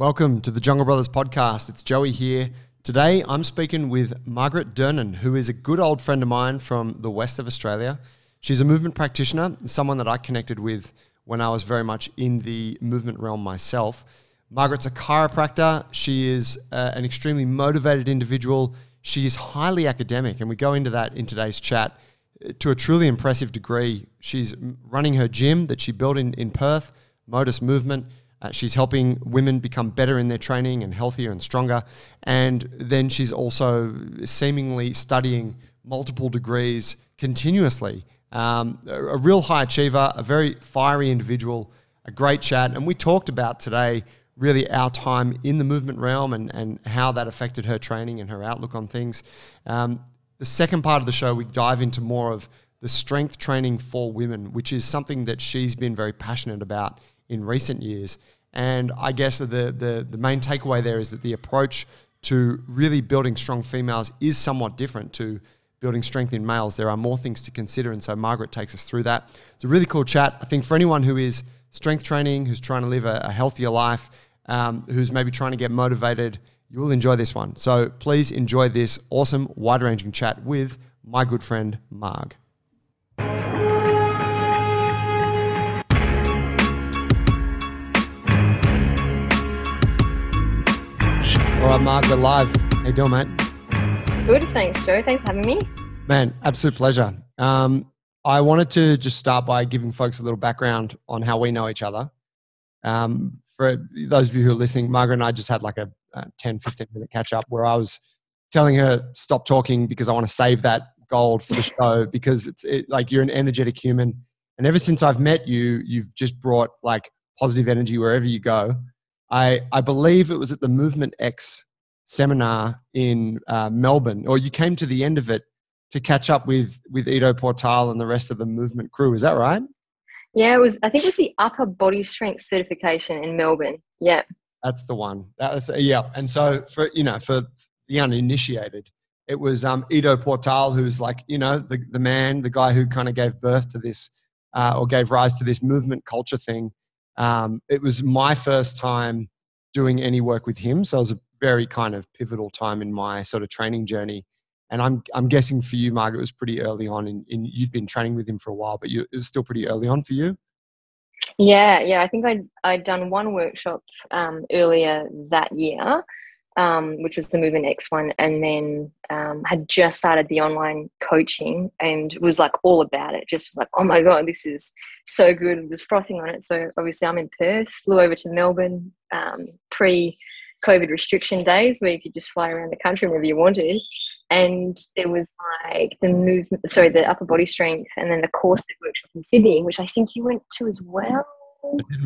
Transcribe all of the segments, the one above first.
Welcome to the Jungle Brothers podcast. It's Joey here. Today I'm speaking with Margaret Durnan, who is a good old friend of mine from the west of Australia. She's a movement practitioner, someone that I connected with when I was very much in the movement realm myself. Margaret's a chiropractor. She is uh, an extremely motivated individual. She is highly academic, and we go into that in today's chat uh, to a truly impressive degree. She's running her gym that she built in, in Perth, Modus Movement. Uh, she's helping women become better in their training and healthier and stronger. And then she's also seemingly studying multiple degrees continuously. Um, a, a real high achiever, a very fiery individual, a great chat. And we talked about today really our time in the movement realm and, and how that affected her training and her outlook on things. Um, the second part of the show, we dive into more of the strength training for women, which is something that she's been very passionate about in recent years. And I guess the, the, the main takeaway there is that the approach to really building strong females is somewhat different to building strength in males. There are more things to consider. And so Margaret takes us through that. It's a really cool chat. I think for anyone who is strength training, who's trying to live a, a healthier life, um, who's maybe trying to get motivated, you will enjoy this one. So please enjoy this awesome, wide ranging chat with my good friend, Marg. All right, Marg, we're live. How you doing, mate? Good, thanks, Joe. Thanks for having me. Man, absolute pleasure. Um, I wanted to just start by giving folks a little background on how we know each other. Um, for those of you who are listening, Margaret and I just had like a, a 10, 15 minute catch up where I was telling her, stop talking because I want to save that gold for the show because it's it, like you're an energetic human. And ever since I've met you, you've just brought like positive energy wherever you go. I, I believe it was at the Movement X seminar in uh, Melbourne, or you came to the end of it to catch up with with Ido Portal and the rest of the movement crew. Is that right? Yeah, it was. I think it was the upper body strength certification in Melbourne. Yeah, that's the one. That was yeah. And so for you know for the uninitiated, it was um, Ido Portal, who's like you know the the man, the guy who kind of gave birth to this uh, or gave rise to this movement culture thing. Um, it was my first time doing any work with him, so it was a very kind of pivotal time in my sort of training journey. And I'm I'm guessing for you, Margaret, was pretty early on, in you'd been training with him for a while, but you, it was still pretty early on for you. Yeah, yeah. I think I'd I'd done one workshop um, earlier that year, um, which was the Movement X one, and then um, had just started the online coaching and was like all about it. Just was like, oh my god, this is so good. Was frothing on it. So obviously, I'm in Perth. Flew over to Melbourne um, pre COVID restriction days where you could just fly around the country wherever you wanted. And there was like the movement, sorry, the upper body strength, and then the corset workshop in Sydney, which I think you went to as well.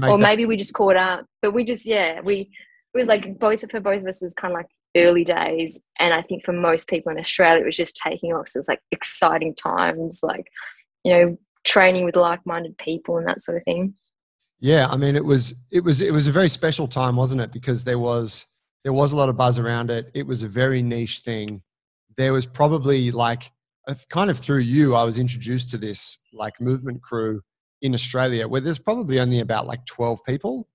Or maybe we just caught up, but we just yeah we it was like both for both of us was kind of like early days and i think for most people in australia it was just taking off so it was like exciting times like you know training with like-minded people and that sort of thing. Yeah i mean it was it was it was a very special time wasn't it? Because there was there was a lot of buzz around it. It was a very niche thing. There was probably like kind of through you i was introduced to this like movement crew in australia where there's probably only about like 12 people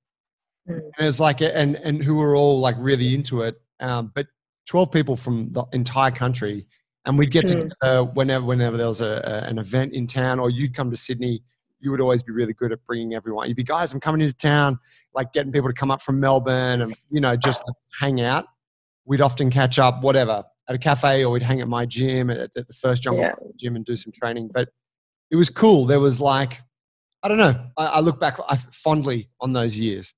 Mm. And it's like, and and who were all like really into it. Um, but twelve people from the entire country, and we'd get mm. together whenever whenever there was a, a, an event in town, or you'd come to Sydney. You would always be really good at bringing everyone. You'd be, guys, I'm coming into town, like getting people to come up from Melbourne and you know just hang out. We'd often catch up, whatever, at a cafe, or we'd hang at my gym at, at the first jungle yeah. gym and do some training. But it was cool. There was like, I don't know. I, I look back fondly on those years.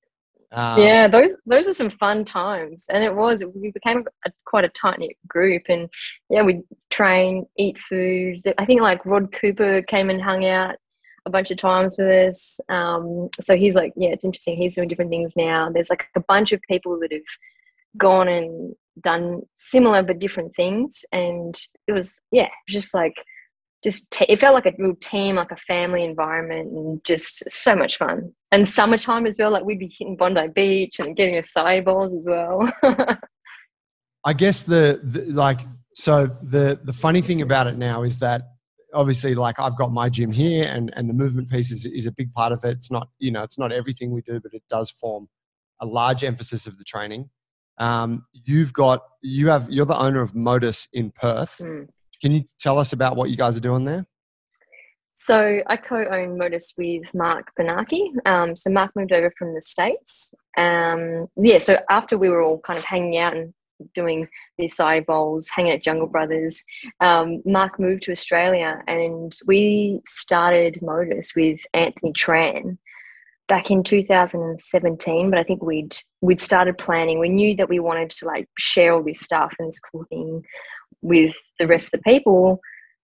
Um, yeah, those those are some fun times, and it was we became a, quite a tight knit group, and yeah, we train, eat food. I think like Rod Cooper came and hung out a bunch of times with us. Um, so he's like, yeah, it's interesting. He's doing different things now. There's like a bunch of people that have gone and done similar but different things, and it was yeah, just like just t- it felt like a real team, like a family environment, and just so much fun. And summertime as well, like we'd be hitting Bondi Beach and getting acai bowls as well. I guess the, the like so the the funny thing about it now is that obviously like I've got my gym here and and the movement piece is, is a big part of it. It's not you know it's not everything we do, but it does form a large emphasis of the training. Um, you've got you have you're the owner of Modus in Perth. Mm. Can you tell us about what you guys are doing there? So I co-own Modus with Mark Benaki. Um, so Mark moved over from the States. Um, yeah, so after we were all kind of hanging out and doing the acai bowls, hanging at Jungle Brothers, um, Mark moved to Australia and we started Modus with Anthony Tran back in 2017 but i think we'd we'd started planning we knew that we wanted to like share all this stuff and this cool thing with the rest of the people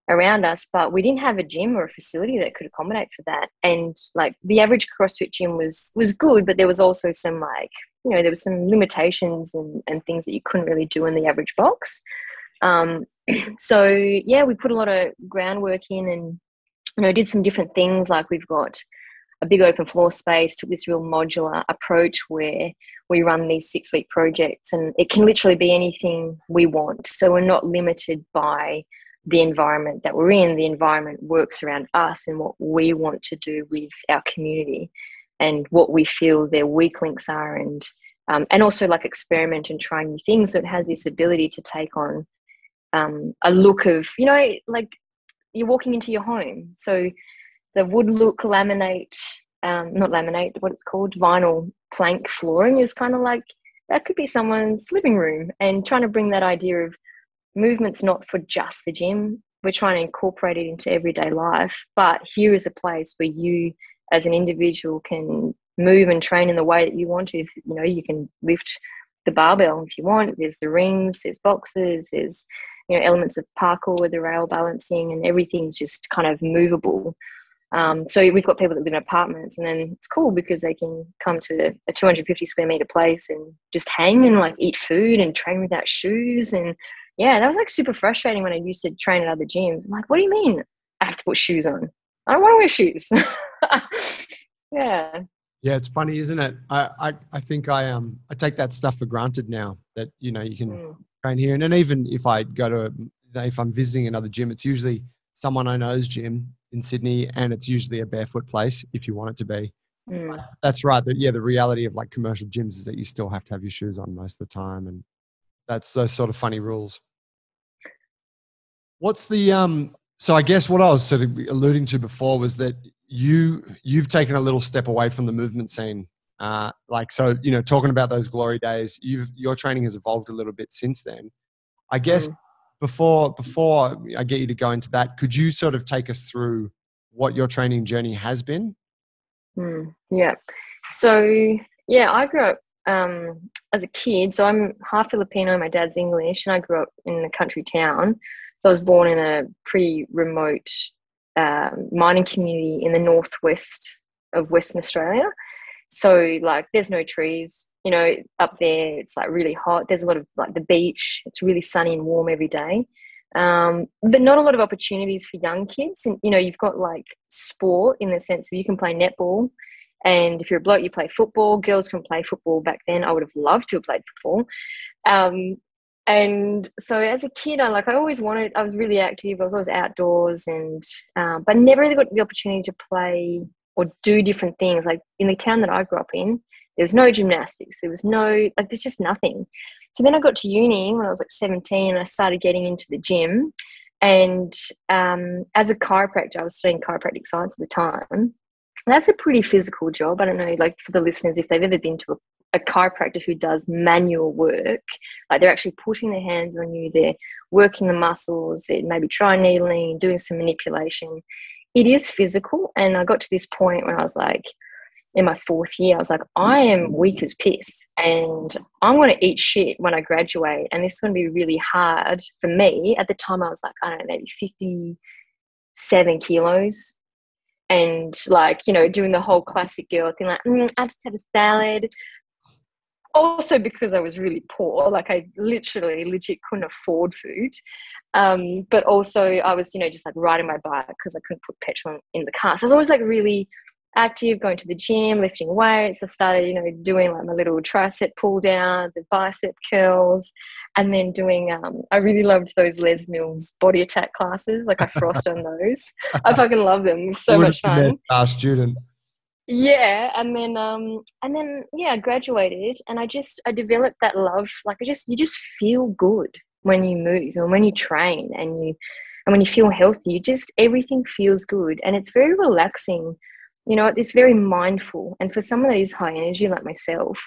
around us, but we didn't have a gym or a facility that could accommodate for that. And like the average CrossFit gym was was good, but there was also some like you know there was some limitations and, and things that you couldn't really do in the average box. Um, so yeah, we put a lot of groundwork in and you know did some different things. Like we've got a big open floor space, took this real modular approach where we run these six week projects and it can literally be anything we want. So we're not limited by the environment that we're in, the environment works around us and what we want to do with our community and what we feel their weak links are and um, and also like experiment and try new things. So it has this ability to take on um, a look of, you know, like you're walking into your home. So the wood look laminate, um, not laminate, what it's called, vinyl plank flooring is kind of like that could be someone's living room and trying to bring that idea of movement's not for just the gym. We're trying to incorporate it into everyday life. But here is a place where you, as an individual, can move and train in the way that you want to. If, you know, you can lift the barbell if you want. There's the rings, there's boxes, there's you know elements of parkour with the rail balancing, and everything's just kind of movable. Um, so we've got people that live in apartments, and then it's cool because they can come to a 250 square meter place and just hang and like eat food and train without shoes and yeah, that was like super frustrating when I used to train at other gyms. I'm like, what do you mean I have to put shoes on? I don't want to wear shoes. yeah. Yeah, it's funny, isn't it? I, I, I think I um I take that stuff for granted now that you know you can mm. train here, and then even if I go to if I'm visiting another gym, it's usually someone I know's gym in Sydney, and it's usually a barefoot place if you want it to be. Mm. That's right. That yeah, the reality of like commercial gyms is that you still have to have your shoes on most of the time, and that's those sort of funny rules. What's the um? So I guess what I was sort of alluding to before was that you you've taken a little step away from the movement scene. Uh, like so, you know, talking about those glory days, you've your training has evolved a little bit since then. I guess mm. Before before I get you to go into that, could you sort of take us through what your training journey has been? Mm, yeah. So yeah, I grew up um, as a kid. So I'm half Filipino. My dad's English, and I grew up in a country town. So I was born in a pretty remote uh, mining community in the northwest of Western Australia. So like, there's no trees. You know, up there it's like really hot. There's a lot of like the beach. It's really sunny and warm every day. Um, but not a lot of opportunities for young kids. And you know, you've got like sport in the sense of you can play netball, and if you're a bloke, you play football. Girls can play football. Back then, I would have loved to have played football. Um, and so as a kid i like i always wanted i was really active i was always outdoors and um, but never really got the opportunity to play or do different things. Like in the town that i grew up in there was no gymnastics. There was no like there's just nothing. So then i got to uni when i was like 17 and i started getting into the gym. And um, as a chiropractor i was studying chiropractic science at the time. That's a pretty physical job. I don't know like for the listeners if they've ever been to a a chiropractor who does manual work, like they're actually putting their hands on you, they're working the muscles, they're maybe dry needling, doing some manipulation. It is physical. And I got to this point when I was like, in my fourth year, I was like, I am weak as piss and I'm going to eat shit when I graduate. And this is going to be really hard for me. At the time, I was like, I don't know, maybe 57 kilos. And like, you know, doing the whole classic girl thing, like, mm, I just had a salad also because I was really poor, like I literally legit couldn't afford food. Um, but also I was, you know, just like riding my bike because I couldn't put petrol in the car. So I was always like really active, going to the gym, lifting weights. I started, you know, doing like my little tricep pull downs and bicep curls, and then doing. Um, I really loved those Les Mills body attack classes. Like I frothed on those. I fucking love them. So much fun. Our student. Yeah and then um and then yeah i graduated and i just i developed that love like i just you just feel good when you move and when you train and you and when you feel healthy you just everything feels good and it's very relaxing you know it's very mindful and for someone that is high energy like myself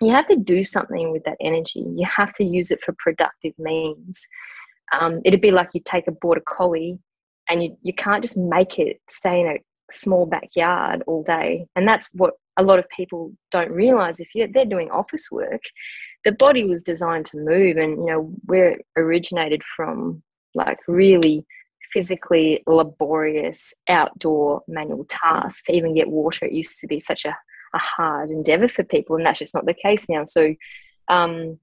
you have to do something with that energy you have to use it for productive means. Um, it'd be like you take a border collie and you, you can't just make it stay in a small backyard all day. And that's what a lot of people don't realize. If they're doing office work, the body was designed to move. And, you know, we're originated from like really physically laborious outdoor manual tasks to even get water. It used to be such a, a hard endeavor for people. And that's just not the case now. So, um,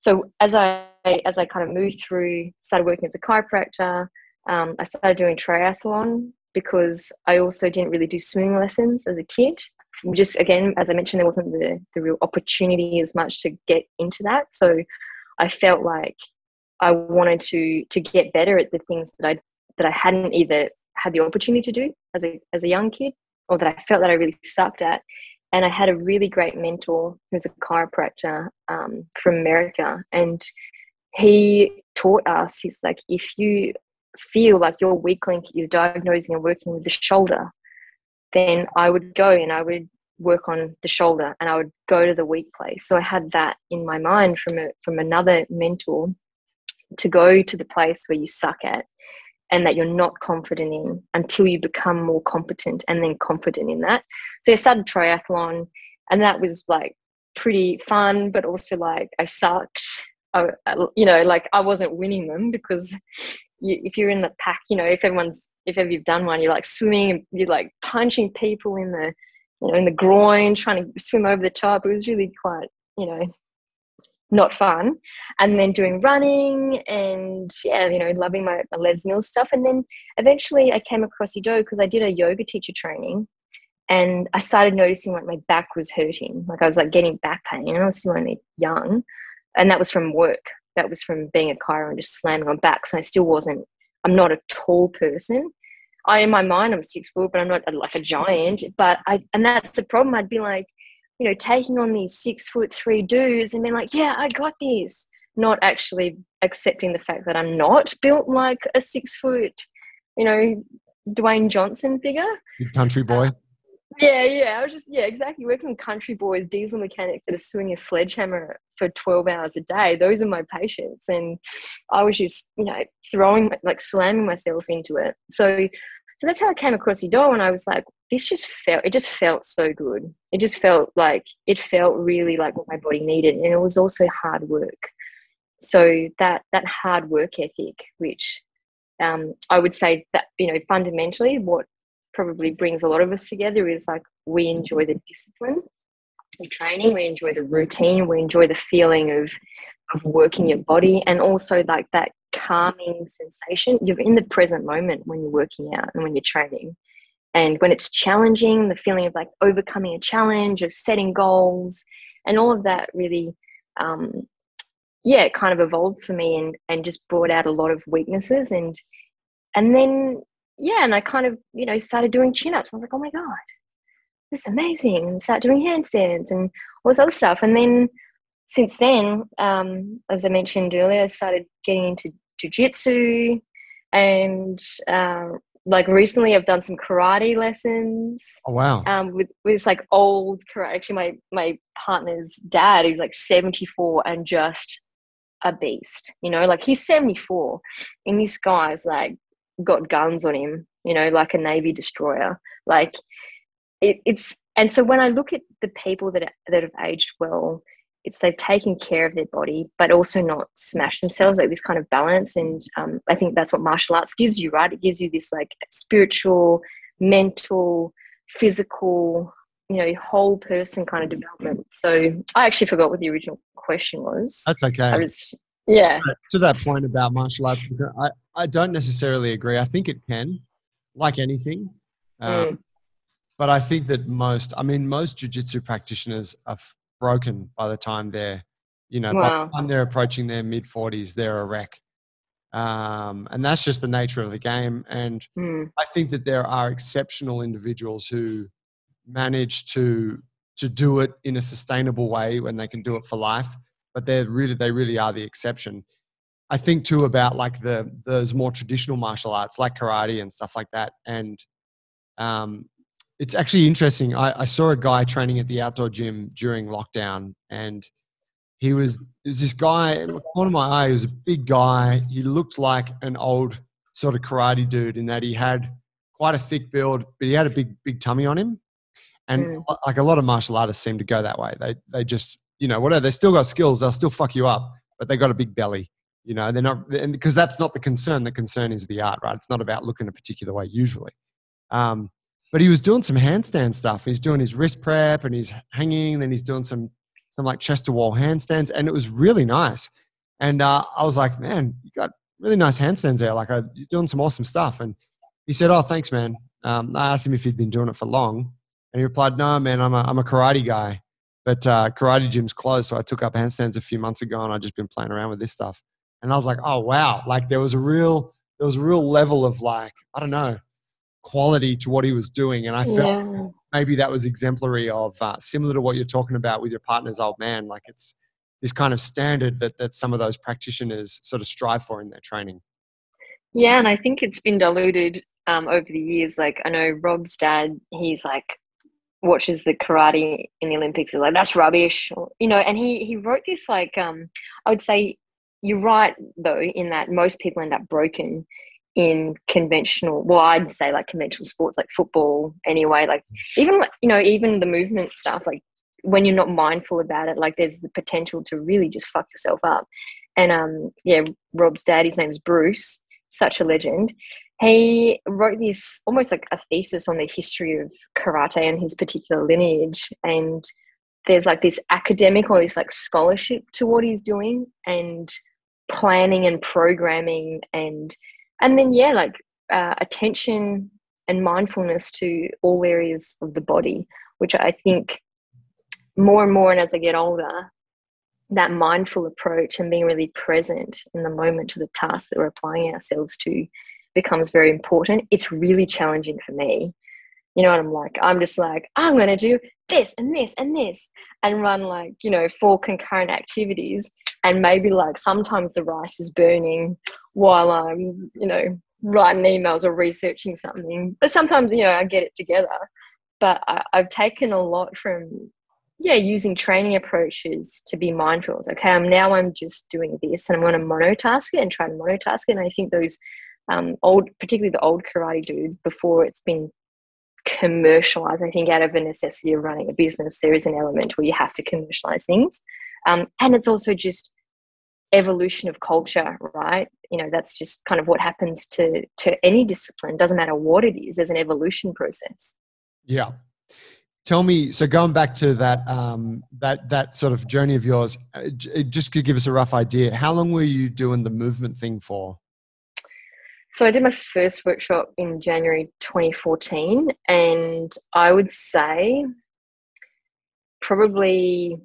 so as I as I kind of moved through, started working as a chiropractor, um, I started doing triathlon because I also didn't really do swimming lessons as a kid. Just again, as I mentioned, there wasn't the, the real opportunity as much to get into that. So I felt like I wanted to to get better at the things that I that I hadn't either had the opportunity to do as a as a young kid or that I felt that I really sucked at. And I had a really great mentor who's a chiropractor um, from America, and he taught us. He's like, if you feel like your weak link is diagnosing and working with the shoulder, then I would go and I would work on the shoulder and I would go to the weak place. So I had that in my mind from a, from another mentor to go to the place where you suck at and that you're not confident in until you become more competent and then confident in that. So I started triathlon and that was like pretty fun, but also like I sucked. I, you know, like I wasn't winning them because you, if you're in the pack, you know, if everyone's if ever you've done one, you're like swimming, you're like punching people in the you know in the groin, trying to swim over the top. It was really quite you know not fun. And then doing running and yeah, you know, loving my, my Les Mills stuff. And then eventually I came across Ido because I did a yoga teacher training and I started noticing like my back was hurting. Like I was like getting back pain and I was still only young. And that was from work that was from being a chiro and just slamming on backs. And I still wasn't, I'm not a tall person. I, in my mind, I'm six foot, but I'm not like a giant. But I, and that's the problem. I'd be like, you know, taking on these six foot three dudes and being like, yeah, I got this. Not actually accepting the fact that I'm not built like a six foot, you know, Dwayne Johnson figure. Country boy. Uh, yeah, yeah. I was just yeah, exactly. Working with country boys, diesel mechanics that are swinging a sledgehammer for twelve hours a day. Those are my patients, and I was just you know throwing like slamming myself into it. So, so that's how I came across Ido, and I was like, this just felt it just felt so good. It just felt like it felt really like what my body needed, and it was also hard work. So that that hard work ethic, which um, I would say that you know fundamentally what probably brings a lot of us together is like we enjoy the discipline of training, we enjoy the routine, we enjoy the feeling of of working your body and also like that calming sensation. You're in the present moment when you're working out and when you're training. And when it's challenging, the feeling of like overcoming a challenge, of setting goals, and all of that really um, yeah, it kind of evolved for me and and just brought out a lot of weaknesses and and then yeah, and I kind of, you know, started doing chin ups. I was like, oh my God, this is amazing. And start doing handstands and all this other stuff. And then since then, um, as I mentioned earlier, I started getting into jujitsu and uh, like recently I've done some karate lessons. Oh wow. Um with with like old karate actually my my partner's dad who's like 74 and just a beast. You know, like he's 74 and this guy's like got guns on him, you know, like a Navy destroyer. Like it, it's, and so when I look at the people that, that have aged well, it's they've taken care of their body, but also not smashed themselves, like this kind of balance. And um, I think that's what martial arts gives you, right? It gives you this like spiritual, mental, physical, you know, whole person kind of development. So I actually forgot what the original question was. That's okay. I was yeah to that point about martial arts i, I don't necessarily agree i think it can like anything um, mm. But i think that most i mean most jiu-jitsu practitioners are broken by the time they're you know wow. by the time they're approaching their mid 40s they're a wreck um, and that's just the nature of the game and mm. i think that there are exceptional individuals who manage to to do it in a sustainable way when they can do it for life. But they're really they really are the exception. I think too about like the those more traditional martial arts like karate and stuff like that. And um, it's actually interesting. I, I saw a guy training at the outdoor gym during lockdown, and he was it was this guy in the corner of my eye. He was a big guy. He looked like an old sort of karate dude in that he had quite a thick build, but he had a big big tummy on him. And mm. like a lot of martial artists seem to go that way. They they just you know whatever they still got skills. They'll still fuck you up, but they got a big belly. You know they're not and because that's not the concern. The concern is the art, right? It's not about looking a particular way usually. Um, but he was doing some handstand stuff. He's doing his wrist prep and he's hanging. Then he's doing some some like chest to wall handstands, and it was really nice. And uh, I was like, man, you got really nice handstands there. Like, uh, you're doing some awesome stuff. And he said, oh, thanks, man. Um, I asked him if he'd been doing it for long, and he replied, no, man, I'm a I'm a karate guy, but uh, karate gym's closed, so I took up handstands a few months ago, and I've just been playing around with this stuff. And I was like, oh wow, like there was a real there was a real level of like I don't know quality to what he was doing. And I felt yeah. maybe that was exemplary of uh, similar to what you're talking about with your partner's old man. Like it's this kind of standard that, that some of those practitioners sort of strive for in their training. Yeah, and I think it's been diluted um, over the years. Like I know Rob's dad, he's like watches the karate in the Olympics. He's like, that's rubbish, or, you know. And he he wrote this like um, I would say you're right though in that most people end up broken in conventional well i'd say like conventional sports like football anyway like even like you know even the movement stuff like when you're not mindful about it like there's the potential to really just fuck yourself up. And um yeah rob's dad his name's bruce such a legend. He wrote this almost like a thesis on the history of karate and his particular lineage and there's like this academic or this like scholarship to what he's doing and planning and programming and and then yeah like uh, attention and mindfulness to all areas of the body which i think more and more and as i get older that mindful approach and being really present in the moment to the task that we're applying ourselves to becomes very important. It's really challenging for me you know what i'm like i'm just like i'm going to do this and this and this and run like you know four concurrent activities and maybe like sometimes the rice is burning while I'm, you know, writing emails or researching something. But sometimes, you know, I get it together. But I, have taken a lot from, yeah, using training approaches to be mindful. Okay, I'm now I'm just doing this and I'm going to monotask it and try to monotask it. And I think those um, old, particularly the old karate dudes, before it's been commercialized, I think out of a necessity of running a business, there is an element where you have to commercialize things. Um, and it's also just evolution of culture, right? You know, that's just kind of what happens to to any discipline. Doesn't matter what it is. There's an evolution process. Yeah. Tell me. So going back to that um, that that sort of journey of yours, uh, just could give us a rough idea. How long were you doing the movement thing for? So I did my first workshop in January 2014, and I would say probably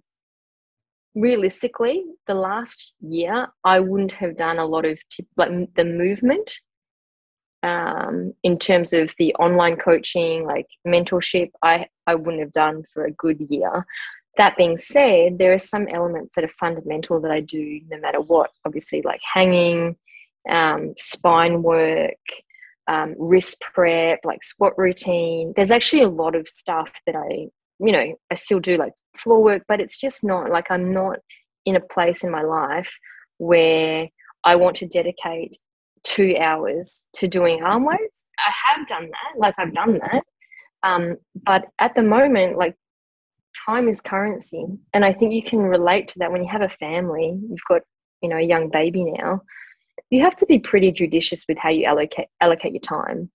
realistically, the last year, I wouldn't have done a lot of t- like the movement um, in terms of the online coaching, like mentorship. I I wouldn't have done for a good year. That being said, there are some elements that are fundamental that I do no matter what. Obviously, like hanging, um, spine work, um, wrist prep, like squat routine. There's actually a lot of stuff that I you know, I still do like floor work, but it's just not like I'm not in a place in my life where I want to dedicate two hours to doing arm weights. I have done that, like I've done that. Um, but at the moment, like time is currency. And I think you can relate to that when you have a family, you've got, you know, a young baby now. You have to be pretty judicious with how you allocate allocate your time.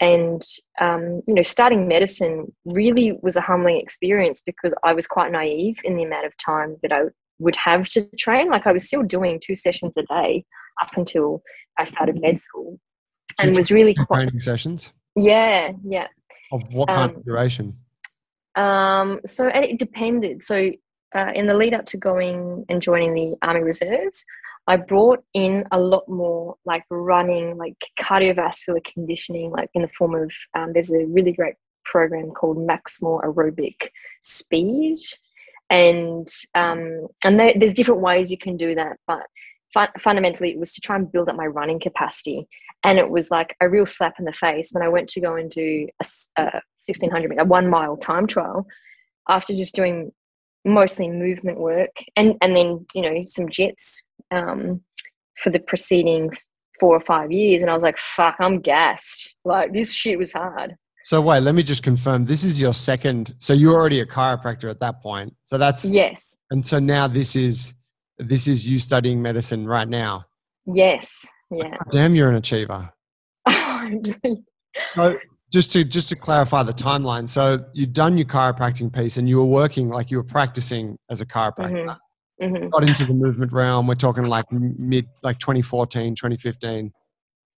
And um, you know starting medicine really was a humbling experience because i was quite naive in the amount of time that i would have to train. Like i was still doing two sessions a day up until i started med school and was really quite training sessions? Yeah yeah. Of what kind um, of duration? um so and it depended. So uh, in the lead up to going and joining the army reserves I brought in a lot more like running, like cardiovascular conditioning, like in the form of um, there's a really great program called Maximal Aerobic Speed, and um, and there, there's different ways you can do that, but fundamentally it was to try and build up my running capacity. And it was like a real slap in the face when i went to go and do a, a 1600 meter a one mile time trial after just doing mostly movement work and and then you know some jets um, for the preceding four or five years and i was like fuck i'm gassed. Like this shit was hard. So wait let me just confirm this is your second so you're already a chiropractor at that point. So that's yes. And so now this is this is you studying medicine right now? Yes yeah. Damn you're an achiever. So just to just to clarify the timeline so you've done your chiropractic piece and you were working like you were practicing as a chiropractor. Mm-hmm. Mm-hmm. got into the movement realm we're talking like mid like 2014 2015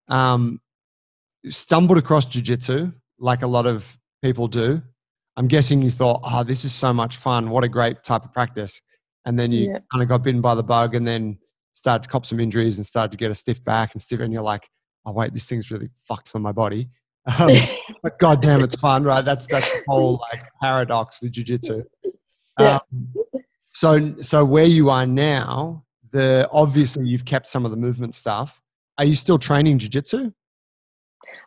um stumbled across jiu-jitsu like a lot of people do i'm guessing you thought oh this is so much fun what a great type of practice and then you yeah. kind of got bitten by the bug and then started to cop some injuries and started to get a stiff back and stiff and you're like oh wait this thing's really fucked for my body um, but god damn, it's fun, right? That's that's the whole like paradox with jujitsu. Yeah. So so where you are now, the obviously you've kept some of the movement stuff. Are you still training jujitsu?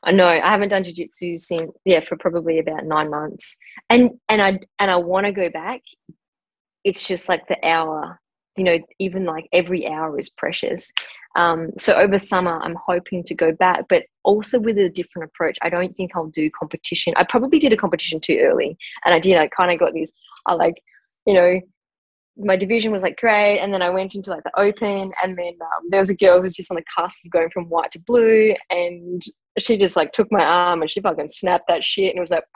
I know I haven't done jiu-jitsu since yeah for probably about nine months, and and I and I want to go back. It's just like the hour, you know, even like every hour is precious, um, so over summer, I'm hoping to go back, but also with a different approach. I don't think I'll do competition. I probably did a competition too early, and I did. I kind of got these. I like, you know, my division was like great, and then I went into like the open, and then um, there was a girl who was just on the cusp of going from white to blue, and she just like took my arm and she fucking snapped that shit, and it was like.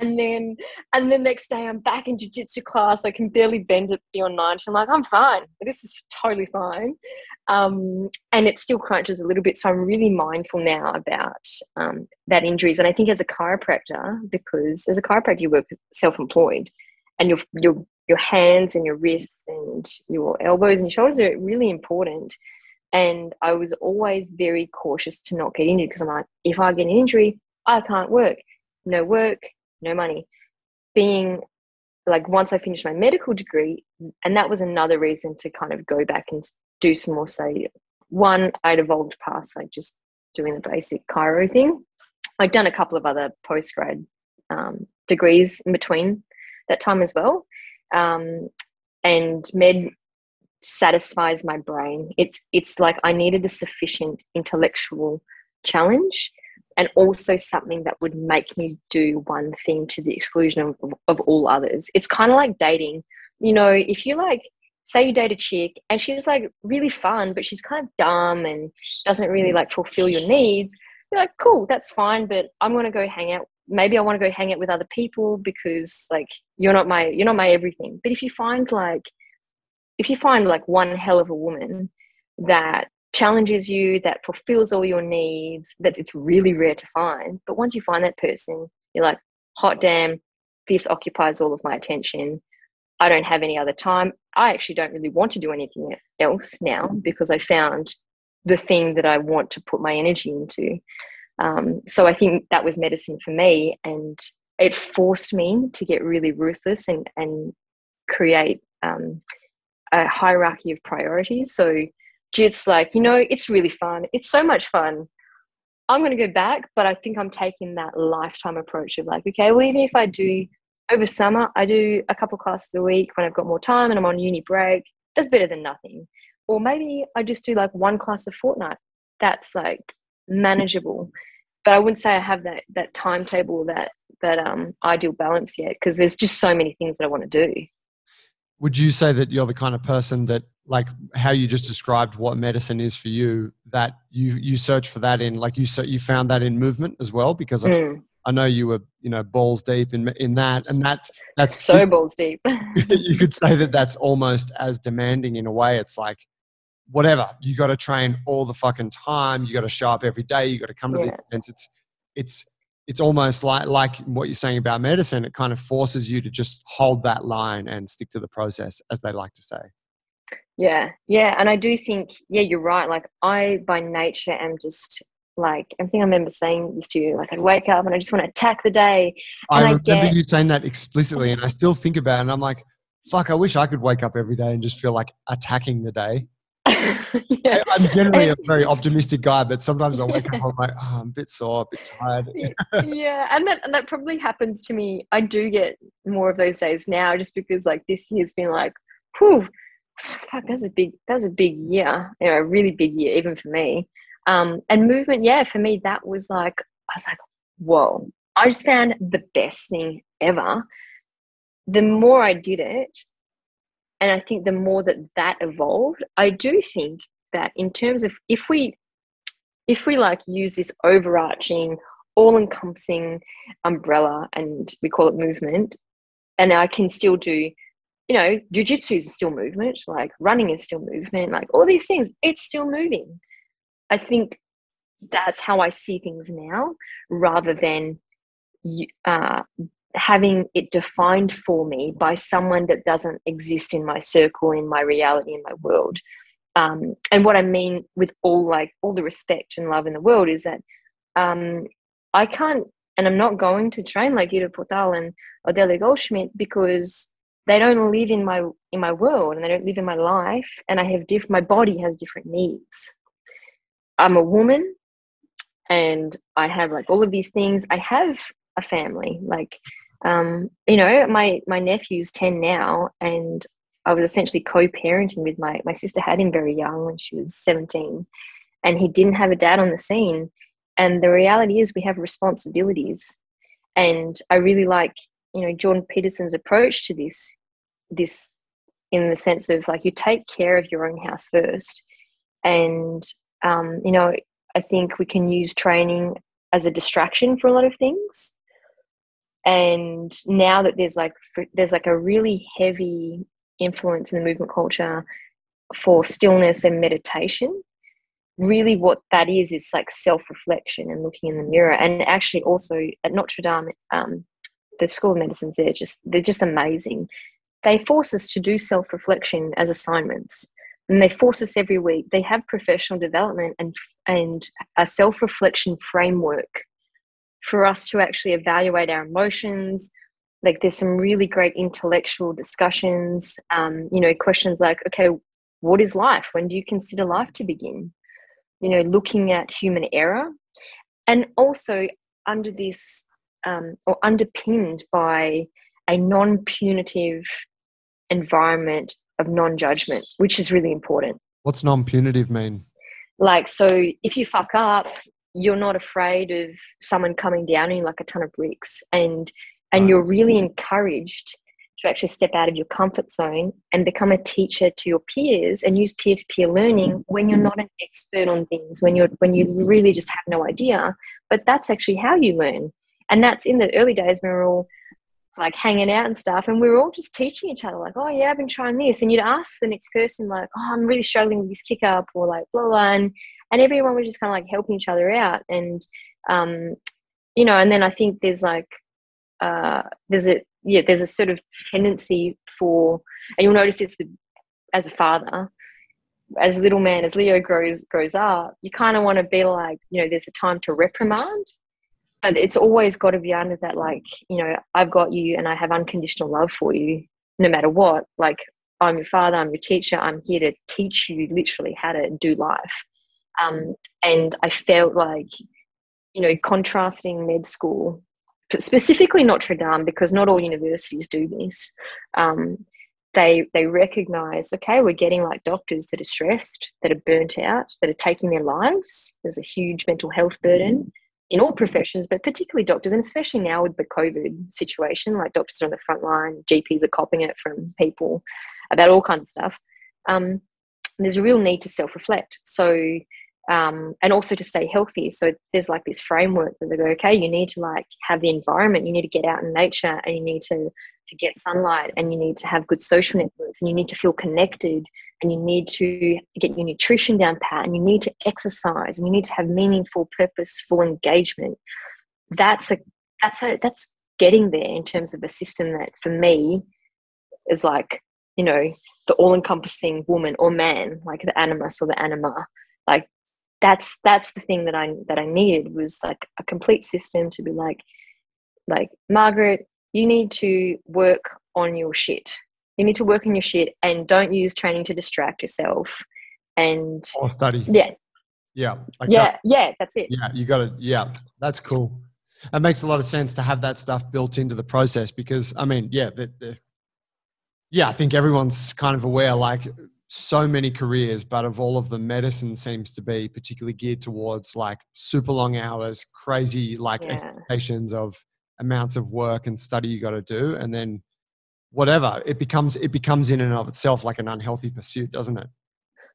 and then and the next day I'm back in jiu-jitsu class. I can barely bend it beyond 90. I'm like, I'm fine. This is totally fine. Um, and it still crunches a little bit. So I'm really mindful now about um, that injuries. And I think as a chiropractor, because as a chiropractor you work self-employed and your your your hands and your wrists and your elbows and shoulders are really important. And I was always very cautious to not get injured because I'm like, if I get an injury, I can't work no work, no money. Being like once I finished my medical degree, and that was another reason to kind of go back and do some more study. One, I'd evolved past like just doing the basic chiro thing. I'd done a couple of other post grad um, degrees in between that time as well. Um, and med satisfies my brain. It's it's like I needed a sufficient intellectual challenge and also something that would make me do one thing to the exclusion of, of all others. It's kind of like dating. You know, if you like, say you date a chick and she's like really fun, but she's kind of dumb and doesn't really like fulfill your needs, you're like, cool, that's fine, but I'm to go hang out. Maybe I want to go hang out with other people because like you're not my you're not my everything. But if you find like if you find like one hell of a woman that challenges you, that fulfills all your needs, that it's really rare to find. But once you find that person, you're like, hot damn, this occupies all of my attention. I don't have any other time. I actually don't really want to do anything else now because I found the thing that I want to put my energy into. Um, so I think that was medicine for me, and it forced me to get really ruthless and and create um, a hierarchy of priorities. So Jit's like, you know, it's really fun. It's so much fun. I'm going to go back, but I think I'm taking that lifetime approach of like, okay, well, even if I do over summer, I do a couple classes a week when I've got more time and I'm on uni break, that's better than nothing. Or maybe I just do like one class a fortnight. That's like manageable. But I wouldn't say I have that that timetable, that that um ideal balance yet, because there's just so many things that I want to do. Would you say that you're the kind of person that like how you just described what medicine is for you that you you search for that in like you so you found that in movement as well because mm. I, I, know you were you know balls deep in in that and that that's so balls deep you could say that that's almost as demanding in a way it's like whatever you got to train all the fucking time you got to show up every day you got to come to yeah. the events it's it's it's almost like like what you're saying about medicine it kind of forces you to just hold that line and stick to the process as they like to say yeah, yeah, and I do think, yeah, you're right. Like I, by nature, am just Like I think I remember saying this to you, like I'd wake up and I just want to attack the day. I remember get- you saying that explicitly, and I still think about it. And I'm like, fuck, I wish I could wake up every day and just feel like attacking the day. Yeah. I- I'm generally a very optimistic guy, but sometimes I wake up, I'm like, oh, I'm a bit sore, a bit tired. yeah, and that and that probably happens to me. I do get more of those days now, just because like this year's been like, whew, fuck, that's a big that's a big year, you know, a really big year even for me. Um, and movement, yeah, for me that was like I was like, whoa, I just found the best thing ever. The more I did it, and I think the more that that evolved, I do think that in terms of if we if we like use this overarching all encompassing umbrella and we call it movement and i can still do you know jiu-jitsu is still movement like running is still movement like all these things it's still moving. I think that's how i see things now rather than uh, having it defined for me by someone that doesn't exist in my circle in my reality in my world um, and what I mean with all like all the respect and love in the world is that um, I can't and I'm not going to train like Ido Portal and Odelia Goldschmidt because they don't live in my in my world and they don't live in my life and I have diff my body has different needs. I'm a woman and I have like all of these things. I have a family like um, you know my my nephew's 10 now and I was essentially co-parenting with my my sister had him very young when she was 17 and he didn't have a dad on the scene. And the reality is we have responsibilities and I really like you know Jordan Peterson's approach to this this in the sense of like you take care of your own house first. And um, you know I think we can use training as a distraction for a lot of things and now that there's like there's like a really heavy influence in the movement culture for stillness and meditation really what that is is like self-reflection and looking in the mirror. And actually also at notre dame um, the school of medicines they're just they're just amazing. They force us to do self-reflection as assignments. And they force us every week. They have professional development and and a self-reflection framework for us to actually evaluate our emotions. Like there's some really great intellectual discussions um, you know questions like okay what is life? When do you consider life to begin? You know looking at human error. And also under this um, or underpinned by a non-punitive environment of non-judgment which is really important. What's non-punitive mean? like so if you fuck up you're not afraid of someone coming down on you like a ton of bricks and and you're really encouraged to actually step out of your comfort zone and become a teacher to your peers and use peer-to-peer learning when you're not an expert on things when you're when you really just have no idea. But that's actually how you learn. And that's in the early days when we we're all like hanging out and stuff and we were all just teaching each other like oh yeah i've been trying this. And you'd ask the next person like oh i'm really struggling with this kick up or like blah blah. And, and everyone was just kind of like helping each other out and um you know and then i think there's like uh there's a yeah there's a sort of tendency for and you'll notice this with as a father as little man as leo grows grows up you kind of want to be like you know there's a time to reprimand but it's always got to be under that like you know i've got you and i have unconditional love for you no matter what. Like i'm your father i'm your teacher i'm here to teach you literally how to do life um, and i felt like you know contrasting med school specifically notre dame because not all universities do this um, they they recognize okay we're getting like doctors that are stressed that are burnt out that are taking their lives. There's a huge mental health burden in all professions but particularly doctors and especially now with the covid situation like doctors are on the front line gps are copying it from people about all kinds of stuff. Um, there's a real need to self-reflect. So um, and also to stay healthy. So there's like this framework that they go okay you need to like have the environment. You need to get out in nature and you need to to get sunlight and you need to have good social networks and you need to feel connected and you need to get your nutrition down pat and you need to exercise and you need to have meaningful purposeful engagement. That's a that's a that's getting there in terms of a system that for me is like you know the all-encompassing woman or man like the animus or the anima like that's that's the thing that I that I needed was like a complete system to be like like Margaret, you need to work on your shit. You need to work on your shit and don't use training to distract yourself. And or study. Yeah. Yeah. Like yeah. That. Yeah. That's it. Yeah. You got to, yeah. That's cool. It makes a lot of sense to have that stuff built into the process because, I mean, yeah, the, the, yeah, I think everyone's kind of aware like so many careers, but of all of them, medicine seems to be particularly geared towards like super long hours, crazy like yeah. expectations of amounts of work and study you got to do, and then whatever it becomes, it becomes in and of itself like an unhealthy pursuit, doesn't it?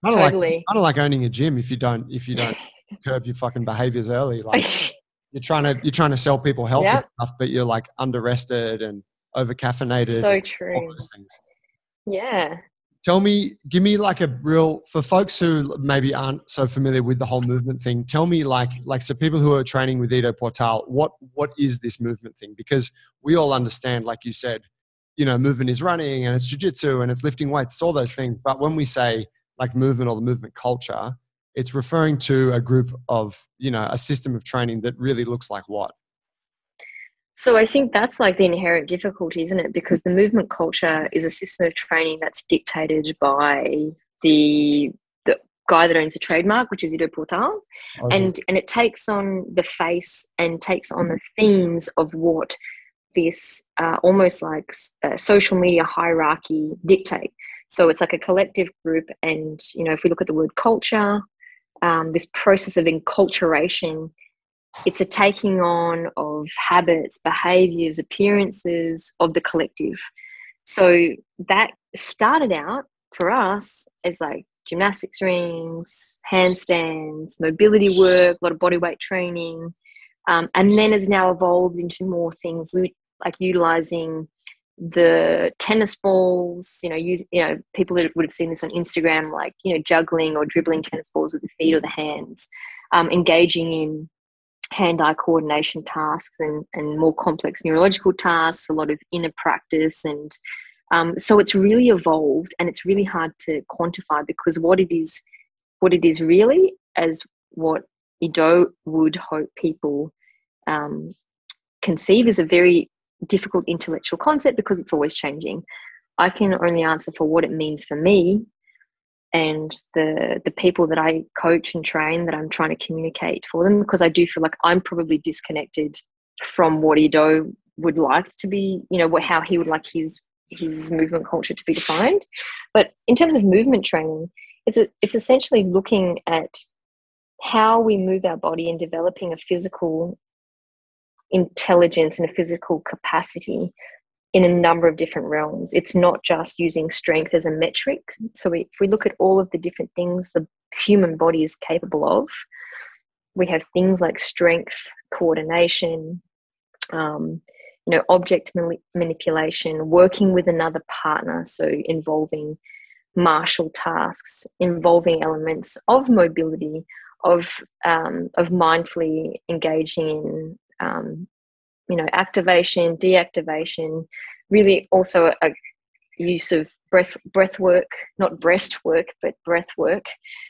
Kind of totally. like kind of like owning a gym if you don't if you don't curb your fucking behaviors early. Like you're trying to you're trying to sell people healthy yep. stuff, but you're like under rested and over caffeinated. So true. Yeah, tell me give me like a real for folks who maybe aren't so familiar with the whole movement thing tell me like like so people who are training with Ido Portal what what is this movement thing? Because we all understand like you said you know movement is running and it's jiu-jitsu and it's lifting weights it's all those things. But when we say like movement or the movement culture it's referring to a group of you know a system of training that really looks like what so I think that's like the inherent difficulty, isn't it? Because the movement culture is a system of training that's dictated by the the guy that owns the trademark, which is Ido Portal, okay. and and it takes on the face and takes on the themes of what this uh, almost like uh, social media hierarchy dictate. So it's like a collective group, and you know, if we look at the word culture, um, this process of enculturation it's a taking on of habits, behaviors, appearances of the collective. So that started out for us as like gymnastics rings, handstands, mobility work, a lot of body weight training, um, and then has now evolved into more things like utilizing the tennis balls. You know, use you know people that would have seen this on Instagram, like you know juggling or dribbling tennis balls with the feet or the hands, um, engaging in hand-eye coordination tasks and, and more complex neurological tasks, a lot of inner practice. And um, so it's really evolved and it's really hard to quantify because what it is, what it is really as what Ido would hope people um, conceive is a very difficult intellectual concept because it's always changing. I can only answer for what it means for me and the the people that I coach and train that I'm trying to communicate for them because I do feel like I'm probably disconnected from what Ido would like to be, you know, what how he would like his his movement culture to be defined. But in terms of movement training, it's a, it's essentially looking at how we move our body and developing a physical intelligence and a physical capacity in a number of different realms. It's not just using strength as a metric. So if we look at all of the different things the human body is capable of, we have things like strength, coordination, um, you know, object manipulation, working with another partner, so involving martial tasks, involving elements of mobility, of um, of mindfully engaging in um, you know activation deactivation really also a use of breath breath work not breast work but breath work.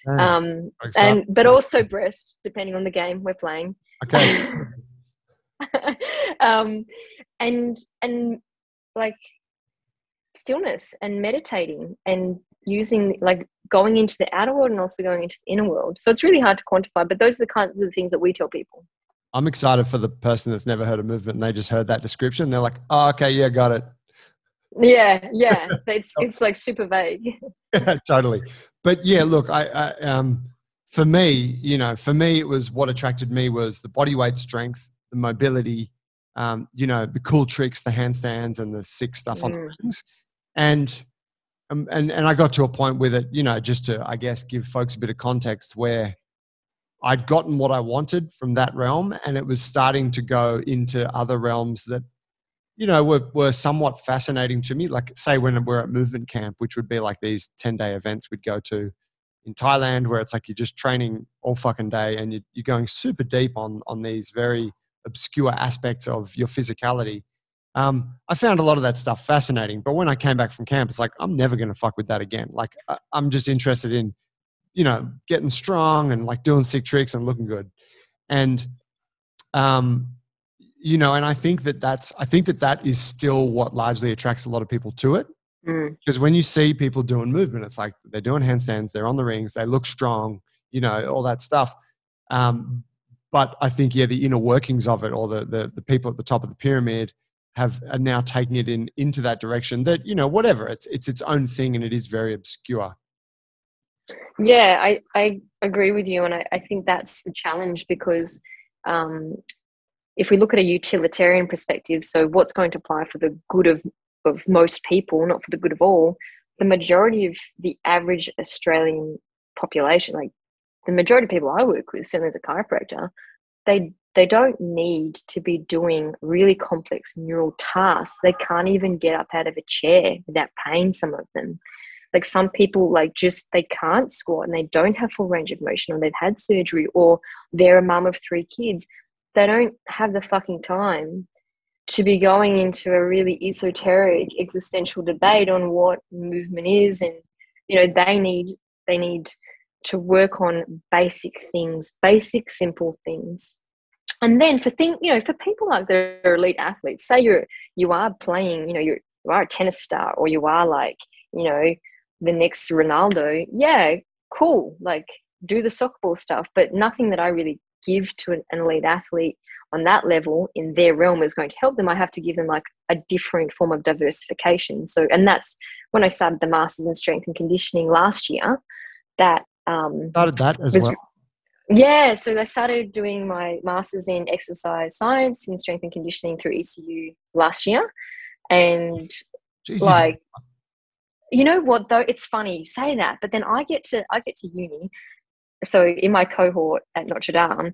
Mm, um and but also breast depending on the game we're playing. Okay. Um and and like stillness and meditating and using like going into the outer world and also going into the inner world. So it's really hard to quantify but those are the kinds of things that we tell people I'm excited for the person that's never heard of movement and they just heard that description. They're like, oh, okay, yeah, got it. Yeah, yeah. It's it's like super vague. totally. But yeah, look, I, I um for me, you know, for me it was what attracted me was the body weight strength, the mobility, um, you know, the cool tricks, the handstands and the sick stuff mm. on the mm. rings. And um, and and I got to a point with it, you know, just to I guess give folks a bit of context where I'd gotten what I wanted from that realm, and it was starting to go into other realms that, you know, were, were somewhat fascinating to me. Like, say, when we're at movement camp, which would be like these 10 day events we'd go to in Thailand, where it's like you're just training all fucking day and you're, you're going super deep on, on these very obscure aspects of your physicality. Um, I found a lot of that stuff fascinating. But when I came back from camp, it's like, I'm never going to fuck with that again. Like, I'm just interested in you know, getting strong and like doing sick tricks and looking good. And, um, you know, and I think that that's, I think that that is still what largely attracts a lot of people to it. Because Mm. when you see people doing movement, it's like they're doing handstands, they're on the rings, they look strong, you know, all that stuff. Um, but I think, yeah, the inner workings of it, or the, the the people at the top of the pyramid, have are now taking it in into that direction. That you know, whatever, it's it's its own thing, and it is very obscure. Yeah, I, I agree with you. And I, I think that's the challenge because um, if we look at a utilitarian perspective, so what's going to apply for the good of, of most people, not for the good of all, the majority of the average Australian population, like the majority of people I work with, certainly as a chiropractor, they they don't need to be doing really complex neural tasks. They can't even get up out of a chair without pain, some of them like some people like just they can't squat and they don't have full range of motion or they've had surgery or they're a mum of three kids they don't have the fucking time to be going into a really esoteric existential debate on what movement is and you know they need they need to work on basic things basic simple things. And then for thing you know for people like the elite athletes say you're you are playing you know you're you are a tennis star or you are like you know the next Ronaldo, yeah, cool. Like do the soccer ball stuff, but nothing that I really give to an, an elite athlete on that level in their realm is going to help them. I have to give them like a different form of diversification. So, and that's when I started the Masters in Strength and Conditioning last year. That um, Started that as was well. yeah, so I started doing my master's in exercise science in strength and conditioning through ECU last year. And Jeez, like you know what though? It's funny you say that but then i get to i get to uni. So in my cohort at notre dame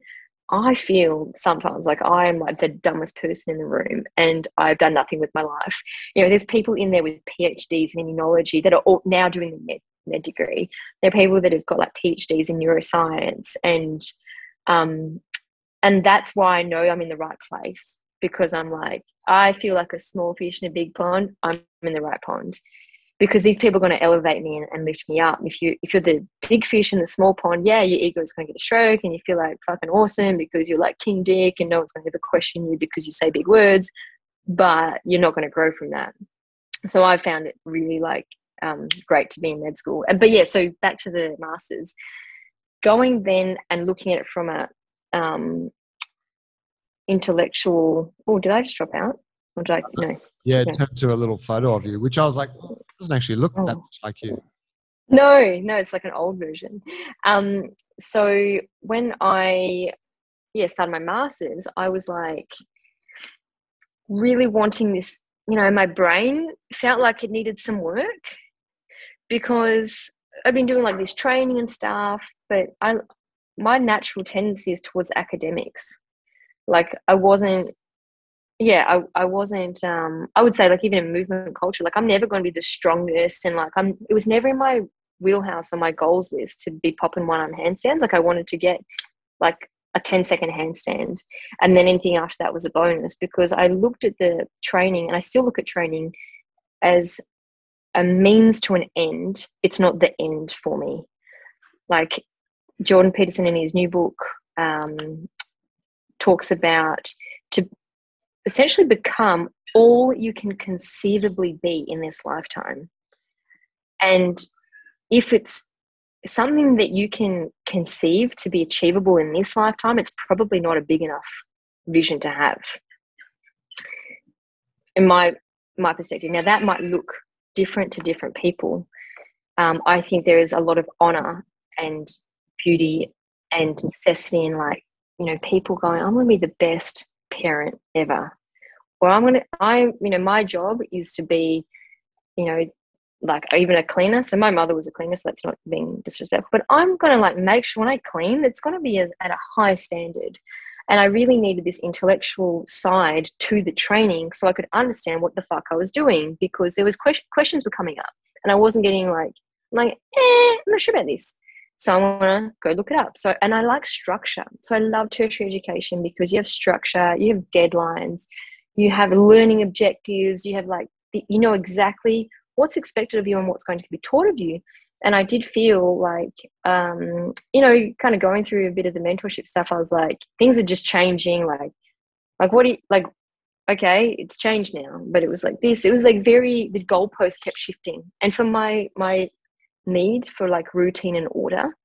i feel sometimes like i am like the dumbest person in the room and i've done nothing with my life. You know there's people in there with phds in immunology that are all now doing the med, med degree. There are people that have got like phds in neuroscience and um and that's why i know i'm in the right place because i'm like i feel like a small fish in a big pond. I'm in the right pond because these people are going to elevate me and, and lift me up. If you if you're the big fish in the small pond, yeah, your ego is going to get a stroke and you feel like fucking awesome because you're like king dick and no one's going to ever question you because you say big words, but you're not going to grow from that. So I found it really like um, great to be in med school. And- But yeah, so back to the masters, going then and looking at it from a um, intellectual. Oh, did I just drop out? Or did I? No. Yeah, it Yeah. turned to a little photo of you, which I was like, "Oh, it doesn't actually look that Oh. much like you. No, no, it's like an old version. Um, so when I yeah started my masters, I was like really wanting this. You know, my brain felt like it needed some work because I've been doing like this training and stuff, but I my natural tendency is towards academics. Like I wasn't yeah I, I wasn't um i would say like even in movement culture like i'm never going to be the strongest and like i'm it was never in my wheelhouse on my goals list to be popping one on handstands. Like i wanted to get like a 10 second handstand and then anything after that was a bonus because i looked at the training and i still look at training as a means to an end. It's not the end for me. Like jordan peterson in his new book um, talks about to essentially become all you can conceivably be in this lifetime. And if it's something that you can conceive to be achievable in this lifetime, it's probably not a big enough vision to have. In my my perspective. Now that might look different to different people. Um, I think there is a lot of honor and beauty and necessity in like, you know, people going, I'm gonna be the best parent ever. Or i'm to i you know my job is to be you know like even a cleaner. So my mother was a cleaner so that's not being disrespectful. But i'm to like make sure when i clean it's to be a, at a high standard. And i really needed this intellectual side to the training so i could understand what the fuck i was doing because there was que- questions were coming up. And i wasn't getting like like eh, i'm not sure about this so I want to go look it up. So, and I like structure. So I love tertiary education because you have structure, you have deadlines, you have learning objectives, you have like, you know exactly what's expected of you and what's going to be taught of you. and I did feel like, um, you know, kind of going through a bit of the mentorship stuff. I was like, things are just changing. Like, like what do you like? Okay, it's changed now, but it was like this. It was like very the goalpost kept shifting, and for my my need for like routine and order,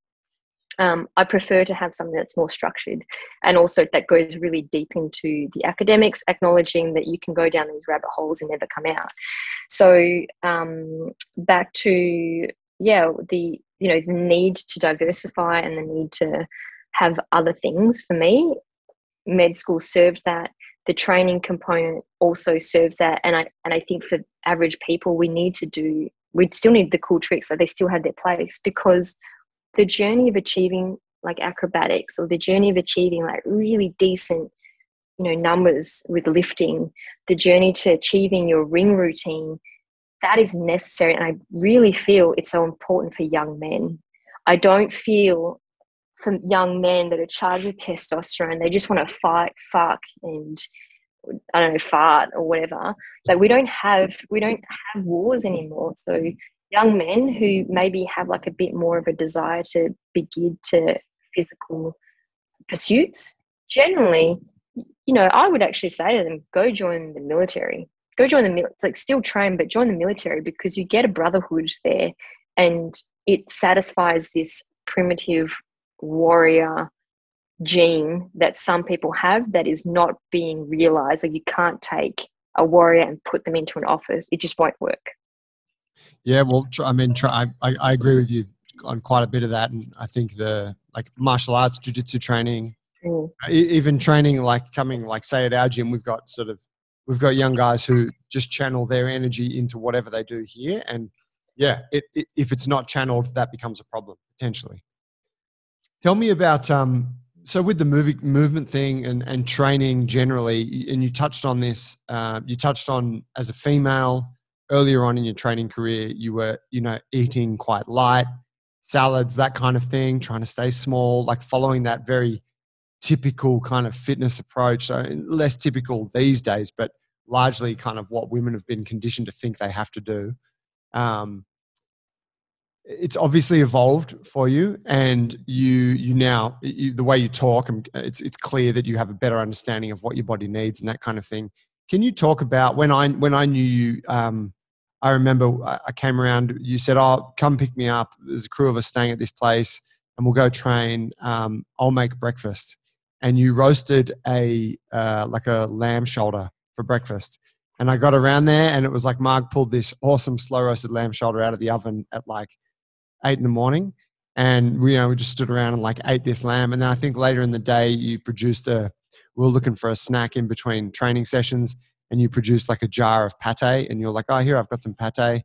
um, I prefer to have something that's more structured and also that goes really deep into the academics, acknowledging that you can go down these rabbit holes and never come out. So um, back to yeah, the you know the need to diversify and the need to have other things for me. Med school served that. The training component also serves that, and I and I think for average people, we need to do. We still need the cool tricks that they still have their place because the journey of achieving like acrobatics or the journey of achieving like really decent you know numbers with lifting the journey to achieving your ring routine that is necessary. And i really feel it's so important for young men. I don't feel for young men that are charged with testosterone they just want to fight fuck and i don't know fart or whatever. Like we don't have we don't have wars anymore. So young men who maybe have like a bit more of a desire to be geared to physical pursuits generally you know i would actually say to them go join the military. Go join the military like still train but join the military because you get a brotherhood there and it satisfies this primitive warrior gene that some people have that is not being realized. Like you can't take a warrior and put them into an office. It just won't work. Yeah, well, I mean, I, I agree with you on quite a bit of that, and I think the like martial arts, jiu-jitsu training, mm. even training like coming like say at our gym, we've got sort of we've got young guys who just channel their energy into whatever they do here, and yeah, it, it, if it's not channeled, that becomes a problem potentially. Tell me about um, so with the movie movement thing and, and training generally, and you touched on this. Uh, you touched on as a female earlier on in your training career, you were, you know, eating quite light, salads, that kind of thing, trying to stay small, like following that very typical kind of fitness approach. So less typical these days, but largely kind of what women have been conditioned to think they have to do. Um, it's obviously evolved for you, and you you now you, the way you talk, it's it's clear that you have a better understanding of what your body needs and that kind of thing. Can you talk about when I when I knew you um, I remember I came around. You said, "Oh, come pick me up. There's a crew of us staying at this place, and we'll go train. Um, I'll make breakfast." And you roasted a uh, like a lamb shoulder for breakfast. And I got around there, and it was like Mark pulled this awesome slow roasted lamb shoulder out of the oven at like eight in the morning, and we you know we just stood around and like ate this lamb. And then I think later in the day you produced a. We were looking for a snack in between training sessions, and you produced like a jar of pate and you're like, oh, here, I've got some pate.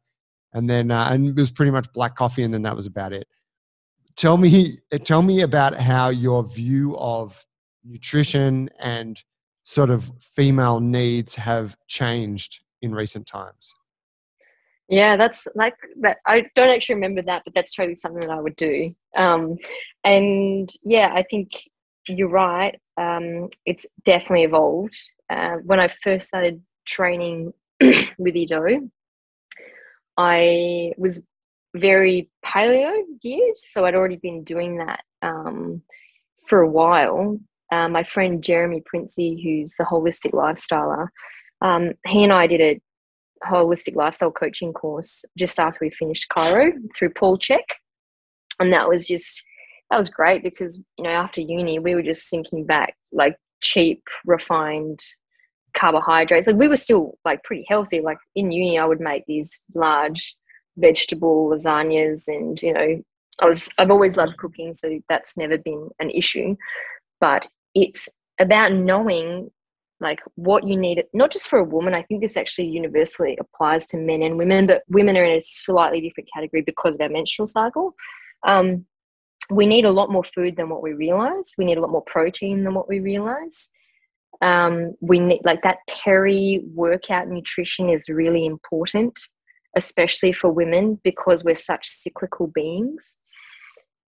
And then, uh, and it was pretty much black coffee. And then that was about it. Tell me, tell me about how your view of nutrition and sort of female needs have changed in recent times. Yeah, that's like that. I don't actually remember that, but that's totally something that I would do. Um, and yeah, I think you're right. Um, it's definitely evolved. Uh, when I first started training with Ido, I was very paleo geared, so I'd already been doing that um, for a while. Uh, my friend Jeremy Princey, who's the holistic lifestyler, um, he and I did a holistic lifestyle coaching course just after we finished chiro through Paul Chek, and that was just that was great because you know after uni we were just sinking back like cheap refined carbohydrates. Like we were still like pretty healthy. Like in uni i would make these large vegetable lasagnas and you know i was i've always loved cooking so that's never been an issue. But it's about knowing like what you need not just for a woman i think this actually universally applies to men and women but women are in a slightly different category because of their menstrual cycle um, we need a lot more food than what we realize. We need a lot more protein than what we realize. Um, we need like that peri workout nutrition is really important, especially for women because we're such cyclical beings.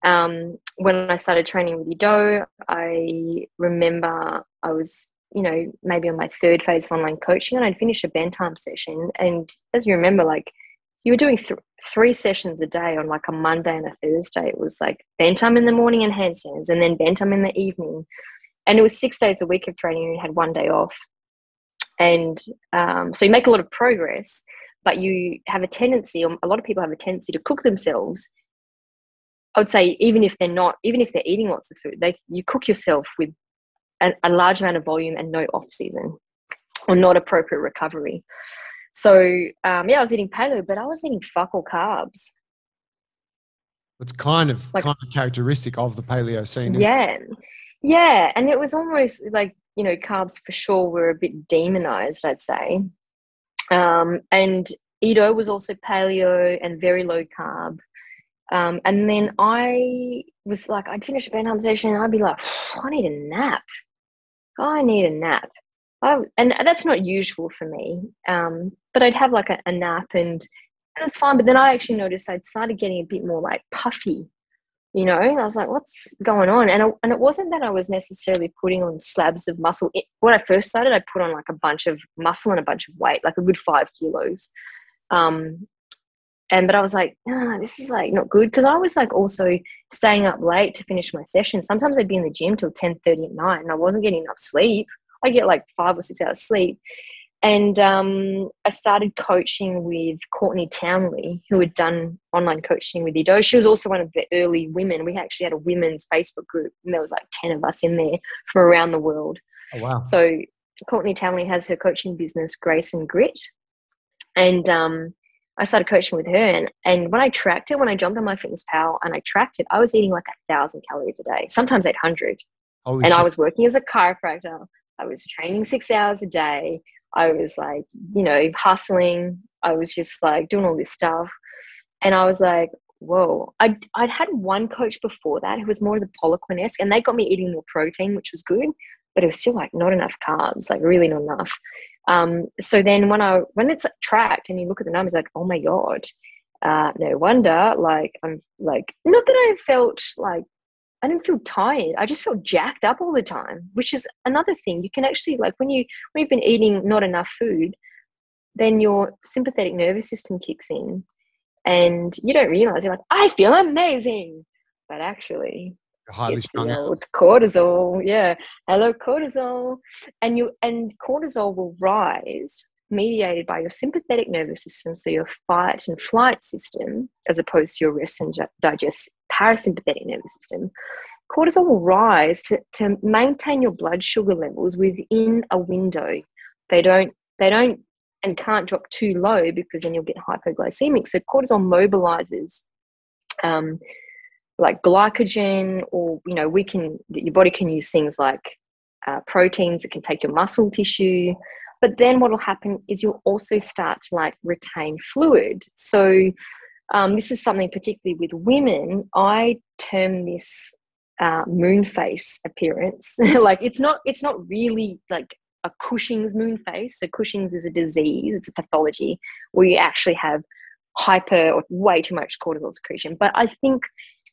Um, when I started training with Ido, I remember I was, you know, maybe on my third phase of online coaching, and I'd finish a bend time session. And as you remember, like you were doing th- three sessions a day on like a Monday and a Thursday. It was like Bantam in the morning and handstands, and then Bantam in the evening. And it was six days a week of training, and you had one day off. And um, so you make a lot of progress, but you have a tendency, or a lot of people have a tendency to cook themselves. I would say even if they're not, even if they're eating lots of food, they you cook yourself with a, a large amount of volume and no off season or not appropriate recovery. So um, yeah, I was eating paleo, but I was eating fuck all carbs. It's kind of like, kind of characteristic of the paleo scene. Yeah, yeah, and it was almost like you know carbs for sure were a bit demonized, I'd say. Um, and Ido was also paleo and very low carb. Um, and then I was like, I'd finish a Bantam session and I'd be like, I need a nap. I need a nap. I, and that's not usual for me. Um, but I'd have like a, a nap and it was fine. But then I actually noticed I'd started getting a bit more like puffy, you know. I was like, what's going on? And, I, and it wasn't that I was necessarily putting on slabs of muscle. It, when I first started, I put on like a bunch of muscle and a bunch of weight, like a good five kilos. Um, and but I was like, ah, this is like not good because I was like also staying up late to finish my session. Sometimes I'd be in the gym till ten thirty at night, and I wasn't getting enough sleep. I get like five or six hours sleep. And um, I started coaching with Courtney Townley, who had done online coaching with Ido. She was also one of the early women. We actually had a women's Facebook group, and there was like 10 of us in there from around the world. Oh, wow. So Courtney Townley has her coaching business, Grace and Grit. And um, I started coaching with her. And, and when I tracked it, when I jumped on MyFitnessPal and I tracked it, I was eating like a thousand calories a day, sometimes 800. Holy and shit. I was working as a chiropractor. I was training six hours a day. I was like, you know, hustling. I was just like doing all this stuff. And I was like, whoa. I'd, I'd had one coach before that who was more of the Poliquin esque, and they got me eating more protein, which was good, but it was still like not enough carbs, like really not enough. Um, so then when I when it's tracked and you look at the numbers, like, oh my god, uh, no wonder. Like I'm like not that I felt like I didn't feel tired. I just felt jacked up all the time, which is another thing. You can actually like when you when you've been eating not enough food, then your sympathetic nervous system kicks in, and you don't realize you're like, I feel amazing, but actually, highly strung out. Cortisol, yeah, hello cortisol, and you and cortisol will rise mediated by your sympathetic nervous system, so your fight and flight system, as opposed to your rest and digest parasympathetic nervous system, cortisol will rise to, to maintain your blood sugar levels within a window. They don't they don't and can't drop too low because then you'll get hypoglycemic. So cortisol mobilizes um, like glycogen, or you know, we can your body can use things like uh, proteins it can take your muscle tissue. But then what will happen is you'll also start to like retain fluid. So um, this is something particularly with women. I term this uh, moon face appearance. like it's not it's not really like a Cushing's moon face. So Cushing's is a disease, it's a pathology where you actually have hyper or way too much cortisol secretion. But I think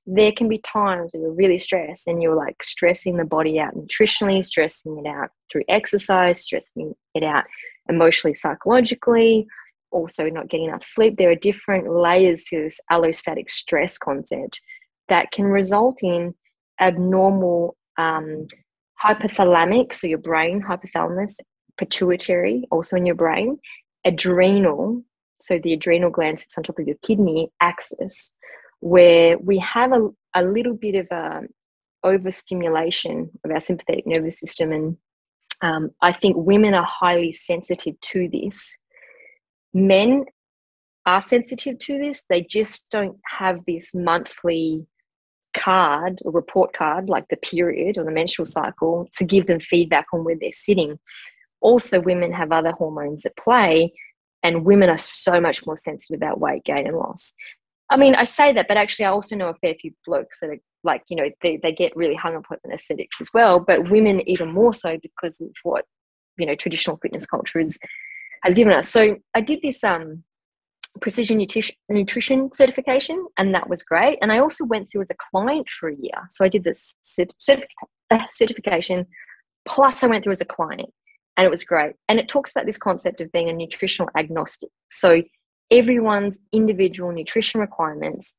there can be times where you're really stressed and you're like stressing the body out nutritionally, stressing it out through exercise, stressing it out emotionally, psychologically, also not getting enough sleep. There are different layers to this allostatic stress concept that can result in abnormal um, hypothalamic, so your brain, hypothalamus, pituitary, also in your brain, adrenal, so the adrenal gland sits on top of your kidney axis, where we have a, a little bit of a um, overstimulation of our sympathetic nervous system and um, I think women are highly sensitive to this. Men are sensitive to this, they just don't have this monthly card or report card like the period or the menstrual cycle to give them feedback on where they're sitting. Also, women have other hormones at play, and women are so much more sensitive about weight gain and loss. I mean, I say that, but actually, I also know a fair few blokes that are like, you know, they, they get really hung up on aesthetics as well, but women even more so because of what, you know, traditional fitness culture is, has given us. So I did this um, precision nutrition, nutrition certification, and that was great. And I also went through as a client for a year. So I did this certific- uh, certification, plus I went through as a client, and it was great. And it talks about this concept of being a nutritional agnostic. So everyone's individual nutrition requirements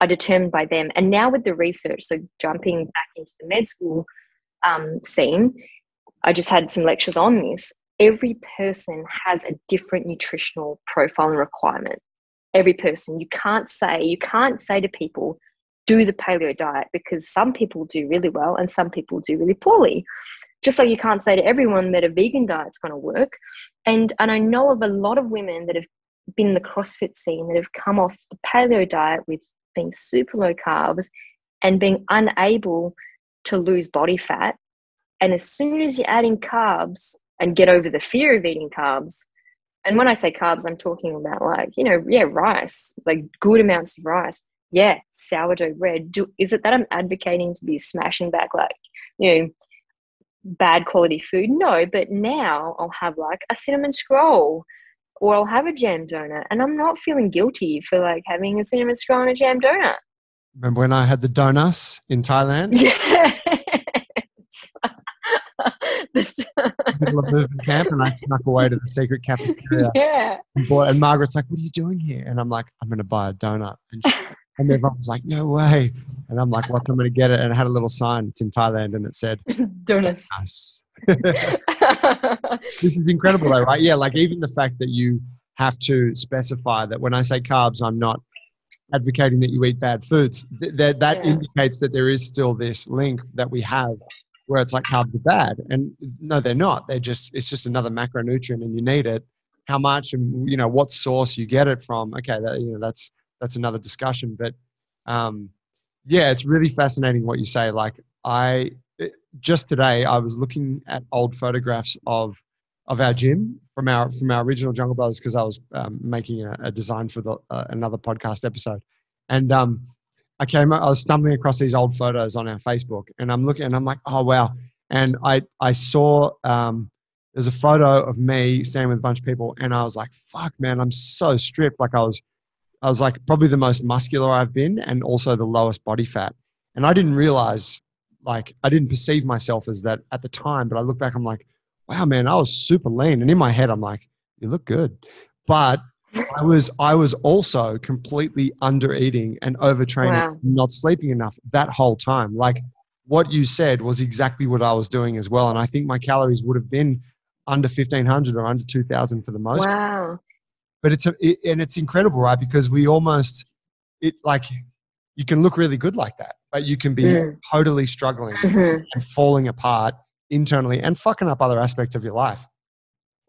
are determined by them. And now with the research, so jumping back into the med school um, scene, I just had some lectures on this. Every person has a different nutritional profile and requirement. Every person. You can't say, you can't say to people, do the paleo diet because some people do really well and some people do really poorly. Just like you can't say to everyone that a vegan diet's going to work. And and I know of a lot of women that have been in the CrossFit scene that have come off the paleo diet with being super low carbs and being unable to lose body fat. And as soon as you add in carbs and get over the fear of eating carbs, and when I say carbs, I'm talking about like, you know, yeah, rice, like good amounts of rice. Yeah, sourdough bread. Do, is it that I'm advocating to be smashing back like, you know, bad quality food? No, but now I'll have like a cinnamon scroll or I'll have a jam donut and I'm not feeling guilty for like having a cinnamon scroll and a jam donut. Remember when I had the donuts in Thailand? Yes. middle of moving camp and I snuck away to the secret cafeteria. yeah. And, boy, and Margaret's like, What are you doing here? And I'm like, I'm going to buy a donut. And, she, and everyone was like, No way. And I'm like, What? I'm going to get it. And I had a little sign. It's in Thailand and it said, Donuts. Nice. This is incredible though, right? Yeah, like even the fact that you have to specify that when I say carbs, I'm not advocating that you eat bad foods. Th- that that Yeah. indicates that there is still this link that we have where it's like carbs are bad. And no, they're not. They're just it's just another macronutrient and you need it. How much and you know what source you get it from. Okay, that you know that's that's another discussion. But um yeah, it's really fascinating what you say. Like I just today I was looking at old photographs of of our gym from our from our original Jungle Brothers because I was um, making a, a design for the uh, another podcast episode, and um, I came I was stumbling across these old photos on our Facebook, and I'm looking and I'm like, oh wow, and I I saw um, there's a photo of me standing with a bunch of people, and I was like, fuck man, I'm so stripped, like I was I was like probably the most muscular I've been, and also the lowest body fat, and I didn't realize like I didn't perceive myself as that at the time, but I look back, I'm like, wow, man, I was super lean, and in my head, I'm like, you look good, but I was I was also completely under eating and overtraining, Wow. not sleeping enough that whole time. Like what you said was exactly what I was doing as well, and I think my calories would have been under 1500 or under 2000 for the most Wow. but it's a, it, and it's incredible right because we almost it like you can look really good like that but you can be Mm. totally struggling Mhm. and falling apart internally and fucking up other aspects of your life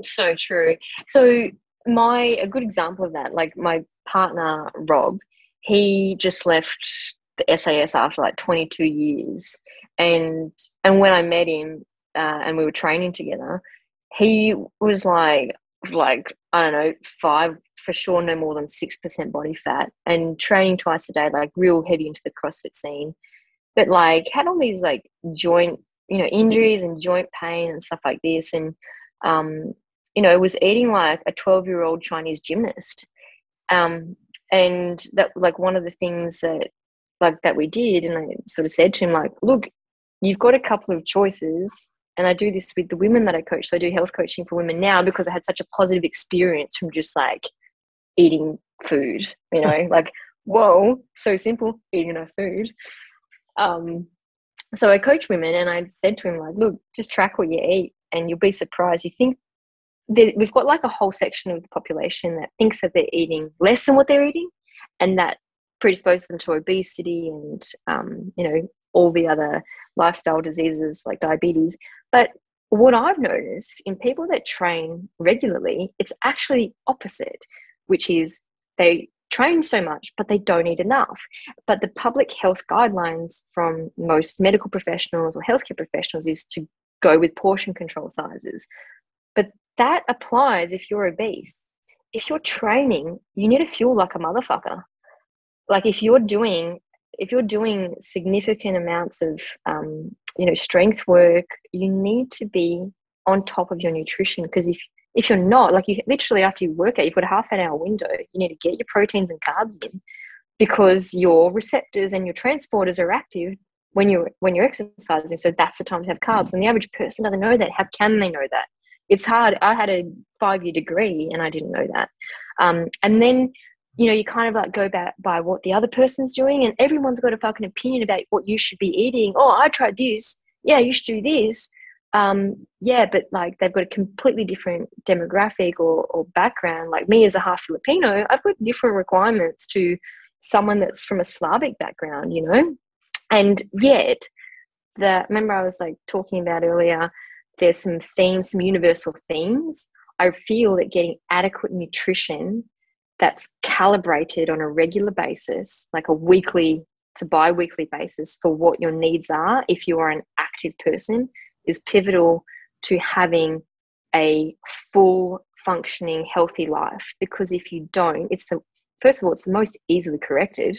So true. So my a good example of that, like my partner Rob, he just left the SAS after like 22 years, and and when I met him uh, and we were training together, he was like like I don't know five for sure, no more than six percent body fat, and training twice a day, like real heavy into the CrossFit scene, but like had all these like joint you know injuries and joint pain and stuff like this, and um, you know, was eating like a 12 year old Chinese gymnast. Um, and that, like, one of the things that, like, that we did, and I sort of said to him, like, look, you've got a couple of choices. And I do this with the women that I coach. So I do health coaching for women now because I had such a positive experience from just like eating food, you know, like, whoa, so simple, eating enough food. Um, so I coach women and I said to him, like, look, just track what you eat and you'll be surprised. You think we've got like a whole section of the population that thinks that they're eating less than what they're eating, and that predisposes them to obesity and um, you know all the other lifestyle diseases like diabetes. But what I've noticed in people that train regularly, it's actually opposite, which is they train so much, but they don't eat enough. But the public health guidelines from most medical professionals or healthcare professionals is to go with portion control sizes. But that applies if you're obese. If you're training, you need to fuel like a motherfucker. Like if you're doing if you're doing significant amounts of um, you know strength work, you need to be on top of your nutrition because if if you're not, like you literally after you work out, you've got a half an hour window. You need to get your proteins and carbs in because your receptors and your transporters are active when you're when you're exercising. So that's the time to have carbs. And the average person doesn't know that. How can they know that? It's hard. I had a five year degree and I didn't know that. Um, and then you know, you kind of like go back by what the other person's doing, and everyone's got a fucking opinion about what you should be eating. Oh, I tried this. Yeah, you should do this. Um, yeah, but like they've got a completely different demographic or, or background. Like me as a half Filipino, I've got different requirements to someone that's from a Slavic background, you know? And yet, the remember I was like talking about earlier, there's some themes, some universal themes. I feel that getting adequate nutrition that's calibrated on a regular basis, like a weekly to bi weekly basis for what your needs are, if you are an active person, is pivotal to having a full functioning healthy life. Because if you don't, it's the first of all, it's the most easily corrected.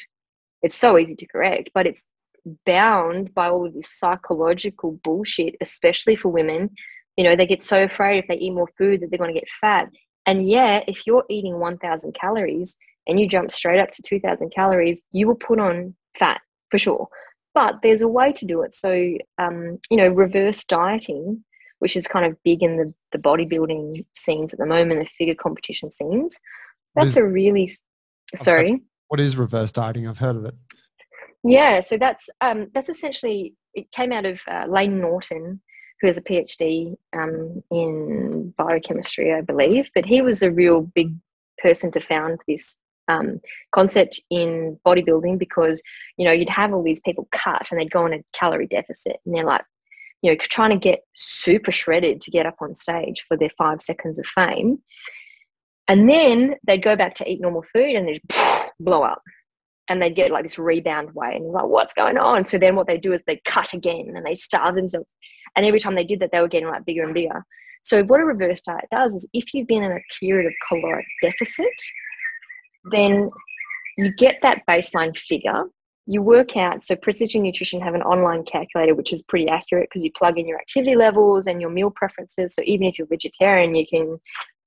It's so easy to correct, but it's bound by all of this psychological bullshit, especially for women. You know, they get so afraid if they eat more food that they're going to get fat. And yet, if you're eating 1,000 calories and you jump straight up to 2,000 calories, you will put on fat for sure. But there's a way to do it. So, um, you know, reverse dieting, which is kind of big in the, the bodybuilding scenes at the moment, the figure competition scenes, that's is, a really, sorry. What is reverse dieting? I've heard of it. Yeah, so that's um, that's essentially it came out of uh, Layne Norton, who has a PhD um, in biochemistry, I believe. But he was a real big person to found this um, concept in bodybuilding because you know you'd have all these people cut and they'd go on a calorie deficit and they're like you know trying to get super shredded to get up on stage for their five seconds of fame and then they'd go back to eat normal food and they'd blow up and they'd get like this rebound weight and like what's going on so then what they do is they cut again and they starve themselves and every time they did that, they were getting like bigger and bigger. So what a reverse diet does is if you've been in a period of caloric deficit, then you get that baseline figure. You work out, so Precision Nutrition have an online calculator which is pretty accurate because you plug in your activity levels and your meal preferences. So even if you're vegetarian, you can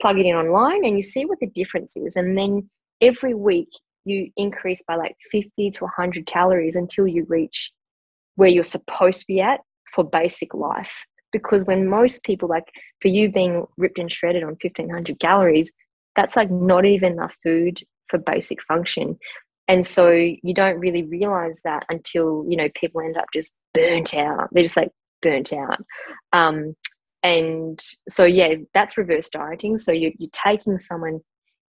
plug it in online and you see what the difference is. And then every week you increase by like 50 to 100 calories until you reach where you're supposed to be at for basic life. Because when most people, like for you being ripped and shredded on 1500 calories, that's like not even enough food for basic function. And so you don't really realize that until, you know, people end up just burnt out. They're just like burnt out. Um, and so, yeah, that's reverse dieting. So you're, you're taking someone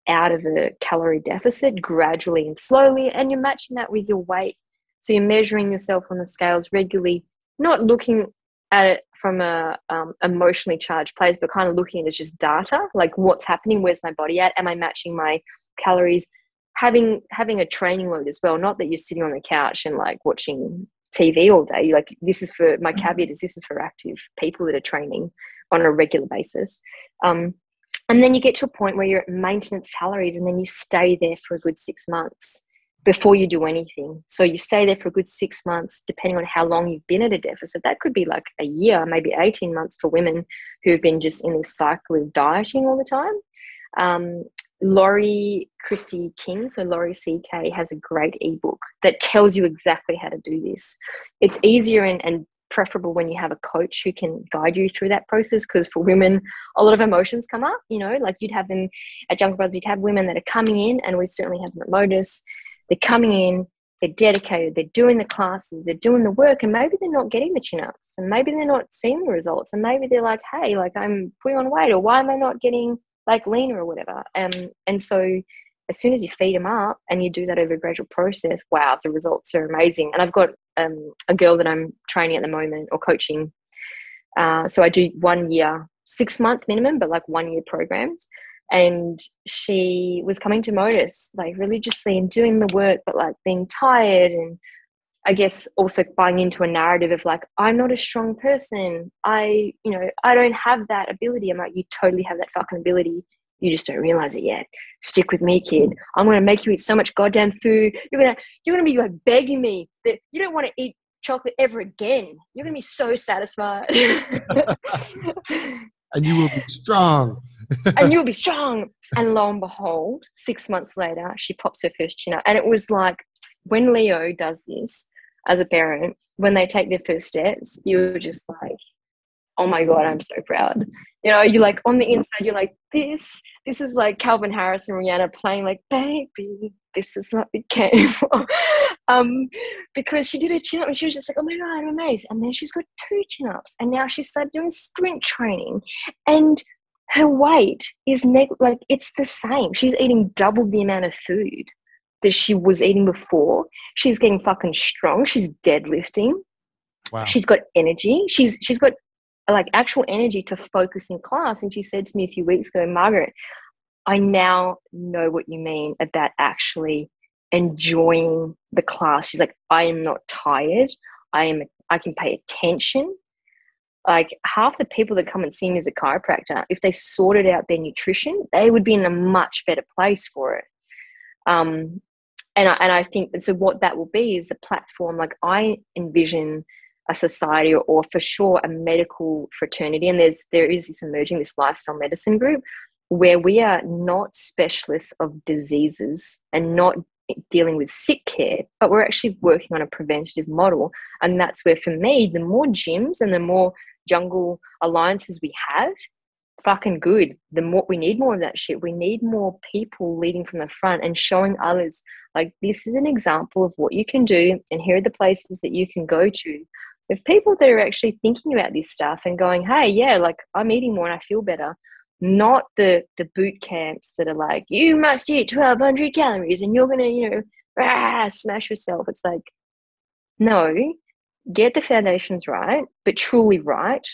out of a calorie deficit gradually and slowly, and you're matching that with your weight. So you're measuring yourself on the scales regularly not looking at it from a um, emotionally charged place, but kind of looking at it as just data, like what's happening, where's my body at, am I matching my calories? Having having a training load as well, not that you're sitting on the couch and like watching TV all day. Like this is for my mm-hmm. caveat is this is for active people that are training on a regular basis. Um, and then you get to a point where you're at maintenance calories, and then you stay there for a good six months before you do anything. So you stay there for a good six months, depending on how long you've been at a deficit. That could be like a year, maybe 18 months for women who've been just in this cycle of dieting all the time. Um, Laurie Christy King, so Laurie CK, has a great ebook that tells you exactly how to do this. It's easier and, and preferable when you have a coach who can guide you through that process because for women a lot of emotions come up you know like you'd have them at Jungle Brothers you'd have women that are coming in and we certainly have them at Modus they're coming in, they're dedicated, they're doing the classes, they're doing the work, and maybe they're not getting the chin ups, and maybe they're not seeing the results, and maybe they're like, hey, like I'm putting on weight, or why am I not getting like leaner or whatever? Um, and so as soon as you feed them up and you do that over a gradual process, wow, the results are amazing. And I've got um, a girl that I'm training at the moment or coaching. Uh, so I do one year, six month minimum, but like one year programs and she was coming to Modus like religiously and doing the work but like being tired and I guess also buying into a narrative of like I'm not a strong person. I you know I don't have that ability. I'm like you totally have that fucking ability. You just don't realize it yet. Stick with me kid. I'm gonna make you eat so much goddamn food. You're gonna you're gonna be like begging me that you don't want to eat chocolate ever again. You're gonna be so satisfied. And you will be strong and you'll be strong. And lo and behold, six months later, she pops her first chin up. And it was like when Leo does this as a parent, when they take their first steps, you're just like, oh my god, I'm so proud. You know, you're like on the inside, you're like this. This is like Calvin Harris and Rihanna playing like, baby, this is what we came for. um, because she did a chin up and she was just like, oh my god, I'm amazed. And then she's got two chin ups, and now she started doing sprint training, and her weight is ne- like it's the same. She's eating double the amount of food that she was eating before. She's getting fucking strong. She's deadlifting. Wow. She's got energy. She's she's got like actual energy to focus in class. And she said to me a few weeks ago, Margaret, I now know what you mean about actually enjoying the class. She's like, I am not tired. I am I can pay attention. Like half the people that come and see me as a chiropractor, if they sorted out their nutrition, they would be in a much better place for it. Um, and I, and I think so. What that will be is the platform. Like I envision a society or, or for sure a medical fraternity, and there's there is this emerging this lifestyle medicine group where we are not specialists of diseases and not dealing with sick care, but we're actually working on a preventative model. And that's where, for me, the more gyms and the more jungle alliances we have, fucking good. The more we need more of that shit. We need more people leading from the front and showing others like this is an example of what you can do, and here are the places that you can go to. If people that are actually thinking about this stuff and going, hey, yeah, like I'm eating more and I feel better, not the the boot camps that are like you must eat 1200 calories and you're gonna you know rah, smash yourself it's like no get the foundations right but truly right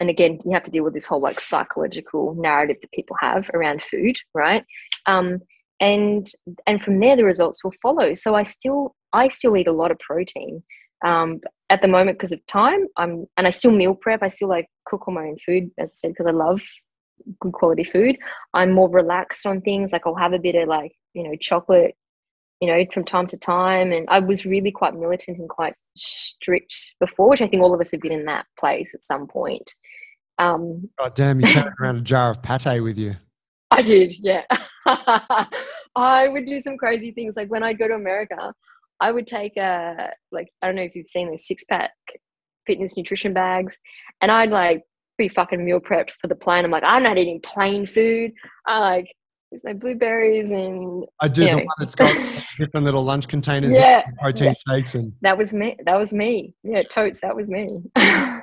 and again you have to deal with this whole like psychological narrative that people have around food right? Um, and and from there the results will follow. So i still i still eat a lot of protein. Um, at the moment because of time i'm and i still meal prep. I still like cook all my own food as i said because i love good quality food. I'm more relaxed on things. Like I'll have a bit of like, you know, chocolate, you know, from time to time. And I was really quite militant and quite strict before, which I think all of us have been in that place at some point. Um, oh, damn, you carried around a jar of pate with you. I did, yeah. I would do some crazy things. Like when I'd go to America, I would take a, like, I don't know if you've seen those six pack fitness nutrition bags, and I'd like be fucking meal prepped for the plane. I'm like, I'm not eating plain food. I like no blueberries and I do the know. one that's got different little lunch containers yeah, protein yeah. shakes and that was me. That was me. Yeah, totes, that was me.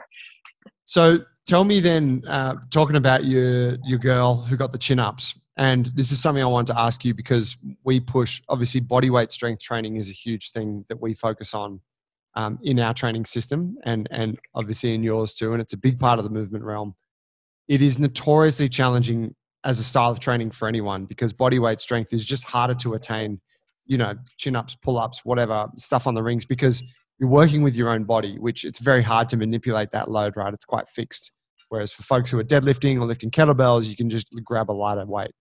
so tell me then, uh, talking about your your girl who got the chin ups, and this is something I want to ask you because we push obviously body weight strength training is a huge thing that we focus on um, in our training system and and obviously in yours too and it's a big part of the movement realm it is notoriously challenging as a style of training for anyone because body weight strength is just harder to attain you know chin ups pull ups whatever stuff on the rings because you're working with your own body which it's very hard to manipulate that load right it's quite fixed whereas for folks who are deadlifting or lifting kettlebells you can just grab a lighter weight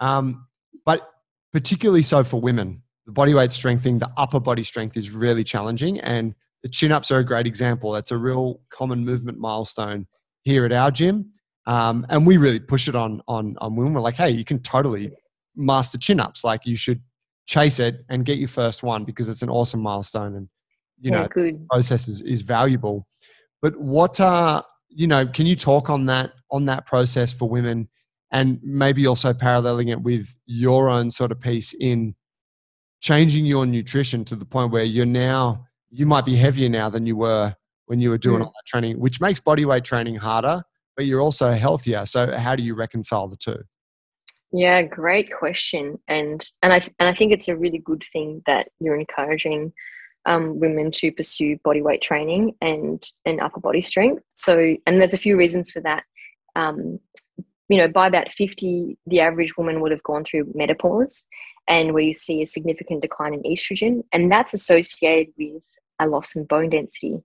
um, but particularly so for women the body weight strength thing, the upper body strength is really challenging. And the chin ups are a great example. That's a real common movement milestone here at our gym. Um, and we really push it on, on, on women. We're like, hey, you can totally master chin ups. Like you should chase it and get your first one because it's an awesome milestone. And, you yeah, know, good. process is, is valuable. But what, uh, you know, can you talk on that, on that process for women and maybe also paralleling it with your own sort of piece in changing your nutrition to the point where you're now you might be heavier now than you were when you were doing mm. all that training, which makes body weight training harder, but you're also healthier. So how do you reconcile the two? Yeah, great question, and and I and I think it's a really good thing that you're encouraging um, women to pursue body weight training and and upper body strength. So, and there's a few reasons for that. Um, you know, by about 50, the average woman would have gone through menopause, and where you see a significant decline in estrogen, and that's associated with a loss in bone density.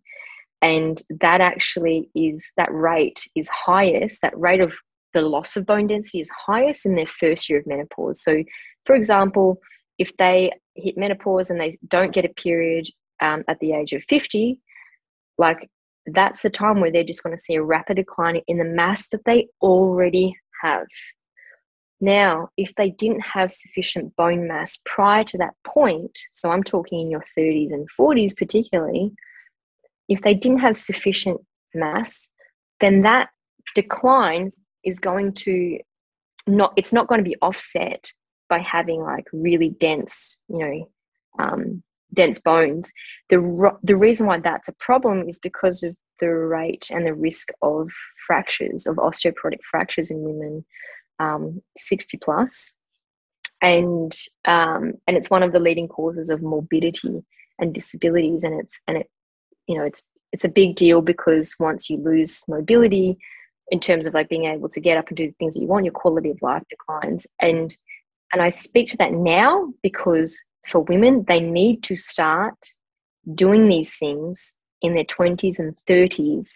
And that actually is that rate is highest, that rate of the loss of bone density is highest in their first year of menopause. So, for example, if they hit menopause and they don't get a period um, at the age of 50, like that's the time where they're just going to see a rapid decline in the mass that they already have. Now, if they didn't have sufficient bone mass prior to that point, so I'm talking in your 30s and 40s particularly, if they didn't have sufficient mass, then that decline is going to not it's not going to be offset by having like really dense you know um, dense bones. The the reason why that's a problem is because of the rate and the risk of fractures of osteoporotic fractures in women um, 60 plus. And um, and it's one of the leading causes of morbidity and disabilities and it's and it you know it's it's a big deal because once you lose mobility in terms of like being able to get up and do the things that you want your quality of life declines. And and i speak to that now because for women they need to start doing these things in their 20s and 30s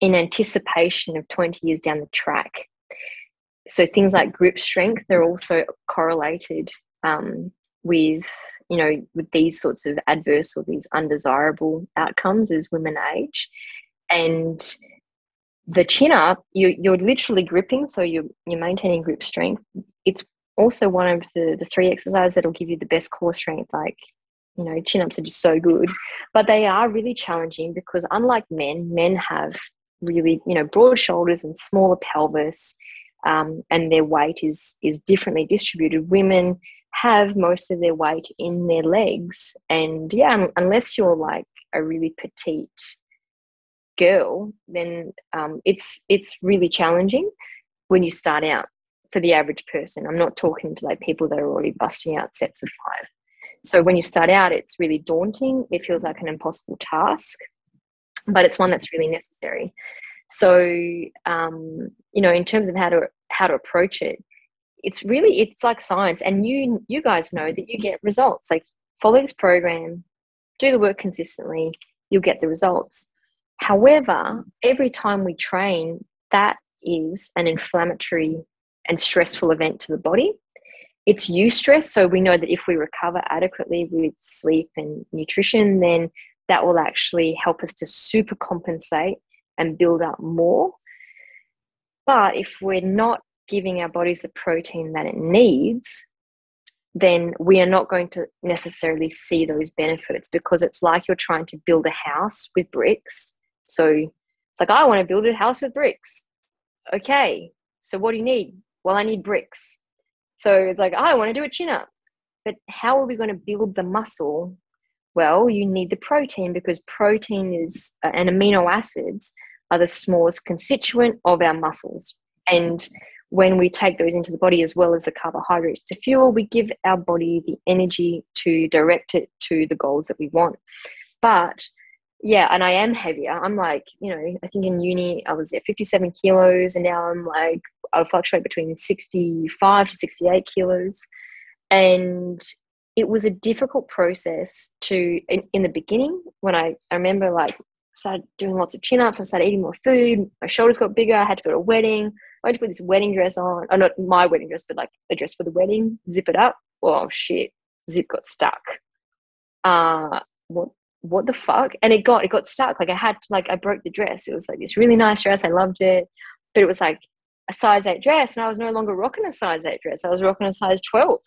in anticipation of 20 years down the track. So things like grip strength they're also correlated um, with you know with these sorts of adverse or these undesirable outcomes as women age. And the chin up you, you're literally gripping so you're, you're maintaining grip strength. It's also one of the, the three exercises that'll give you the best core strength like you know chin ups are just so good. But they are really challenging because unlike men men have really you know broad shoulders and smaller pelvis um, and their weight is is differently distributed. Women have most of their weight in their legs. And yeah unless you're like a really petite girl then um, it's it's really challenging when you start out for the average person. I'm not talking to like people that are already busting out sets of five. So when you start out it's really daunting. It feels like an impossible task but it's one that's really necessary. So um, you know in terms of how to how to approach it it's really it's like science and you you guys know that you get results. Like follow this program do the work consistently you'll get the results. However every time we train that is an inflammatory and stressful event to the body. It's eustress so we know that if we recover adequately with sleep and nutrition then that will actually help us to super compensate and build up more. But if we're not giving our bodies the protein that it needs, then we are not going to necessarily see those benefits because it's like you're trying to build a house with bricks. So it's like, I want to build a house with bricks. Okay, so what do you need? Well, I need bricks. So it's like, I want to do a chin up. But how are we going to build the muscle? Well, you need the protein because protein is uh, and amino acids are the smallest constituent of our muscles. And when we take those into the body as well as the carbohydrates to fuel, we give our body the energy to direct it to the goals that we want. But yeah, and I am heavier. I'm like, you know, I think in uni I was at 57 kilos, and now I'm like, I fluctuate between 65 to 68 kilos. And it was a difficult process to, in, in the beginning, when I, I remember like started doing lots of chin ups, I started eating more food, my shoulders got bigger, I had to go to a wedding. I had to put this wedding dress on. Oh, not my wedding dress, but like a dress for the wedding. Zip it up. Oh shit! Zip got stuck. Uh what? What the fuck? And it got it got stuck. Like I had to like I broke the dress. It was like this really nice dress. I loved it, but it was like a size eight dress, and I was no longer rocking a size eight dress. I was rocking a size twelve,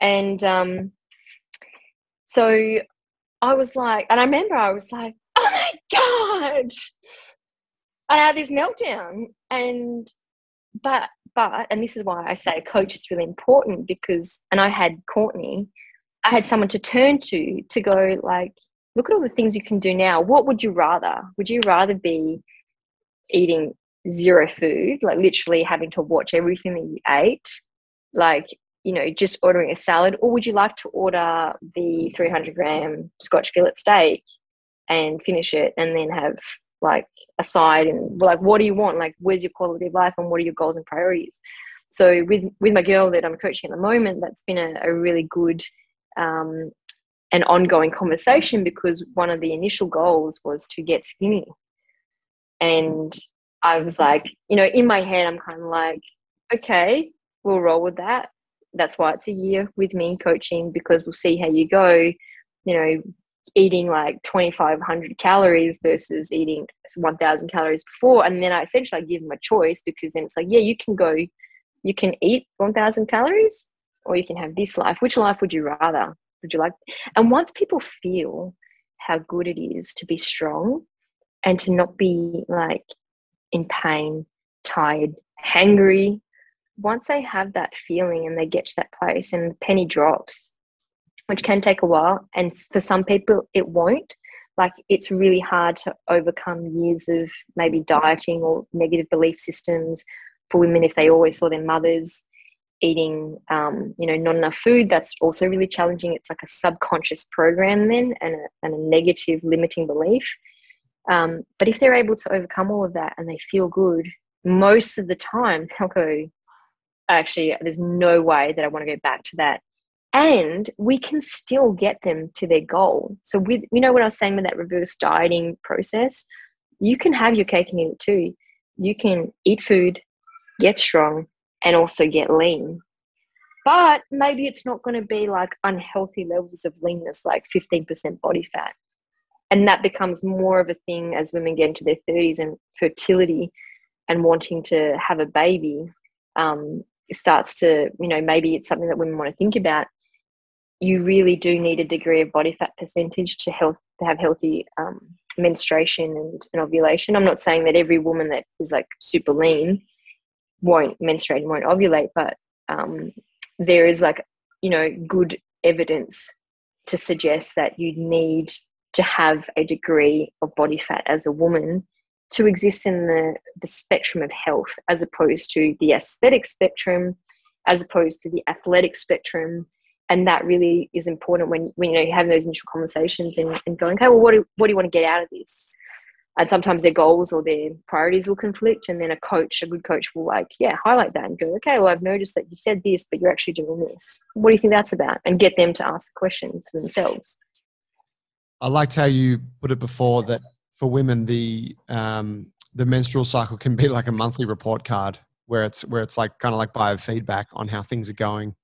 and um, so I was like, and I remember I was like, oh my god. I had this meltdown and but but and this is why I say coach is really important because and I had Courtney, I had someone to turn to to go like, look at all the things you can do now. What would you rather? Would you rather be eating zero food, like literally having to watch everything that you ate, like you know, just ordering a salad, or would you like to order the 300 gram Scotch fillet steak and finish it and then have like aside and like what do you want? Like where's your quality of life and what are your goals and priorities? So with with my girl that i'm coaching at the moment that's been a, a really good um, an ongoing conversation because one of the initial goals was to get skinny. And i was like you know in my head i'm kind of like okay we'll roll with that. That's why it's a year with me coaching because we'll see how you go. You know eating like 2500 calories versus eating 1000 calories before and then i essentially I give them a choice because then it's like yeah you can go you can eat 1000 calories or you can have this life which life would you rather would you like and once people feel how good it is to be strong and to not be like in pain, tired, hangry. Once they have that feeling and they get to that place and the penny drops, which can take a while, and for some people it won't. Like it's really hard to overcome years of maybe dieting or negative belief systems for women if they always saw their mothers eating um, you know not enough food. That's also really challenging. It's like a subconscious program then and a, and a negative limiting belief. Um, but if they're able to overcome all of that and they feel good most of the time they'll go actually there's no way that i want to go back to that and we can still get them to their goal so with you know what i was saying with that reverse dieting process you can have your cake and eat it too you can eat food get strong and also get lean. But maybe it's not going to be like unhealthy levels of leanness, like 15% body fat. And that becomes more of a thing as women get into their 30s and fertility and wanting to have a baby um, starts to, you know, maybe it's something that women want to think about. You really do need a degree of body fat percentage to health to have healthy um, menstruation and, and ovulation. I'm not saying that every woman that is like super lean won't menstruate and won't ovulate, but um, there is like, you know, good evidence to suggest that you need to have a degree of body fat as a woman to exist in the, the spectrum of health as opposed to the aesthetic spectrum, as opposed to the athletic spectrum. And that really is important when, when you know you those initial conversations and, and going, okay, well, what do, what do you want to get out of this? and sometimes their goals or their priorities will conflict and then a coach a good coach will like yeah highlight that and go okay well i've noticed that you said this but you're actually doing this. What do you think that's about? And get them to ask the questions themselves. I liked how you put it before that for women the um, the menstrual cycle can be like a monthly report card where it's where it's like kind of like biofeedback on how things are going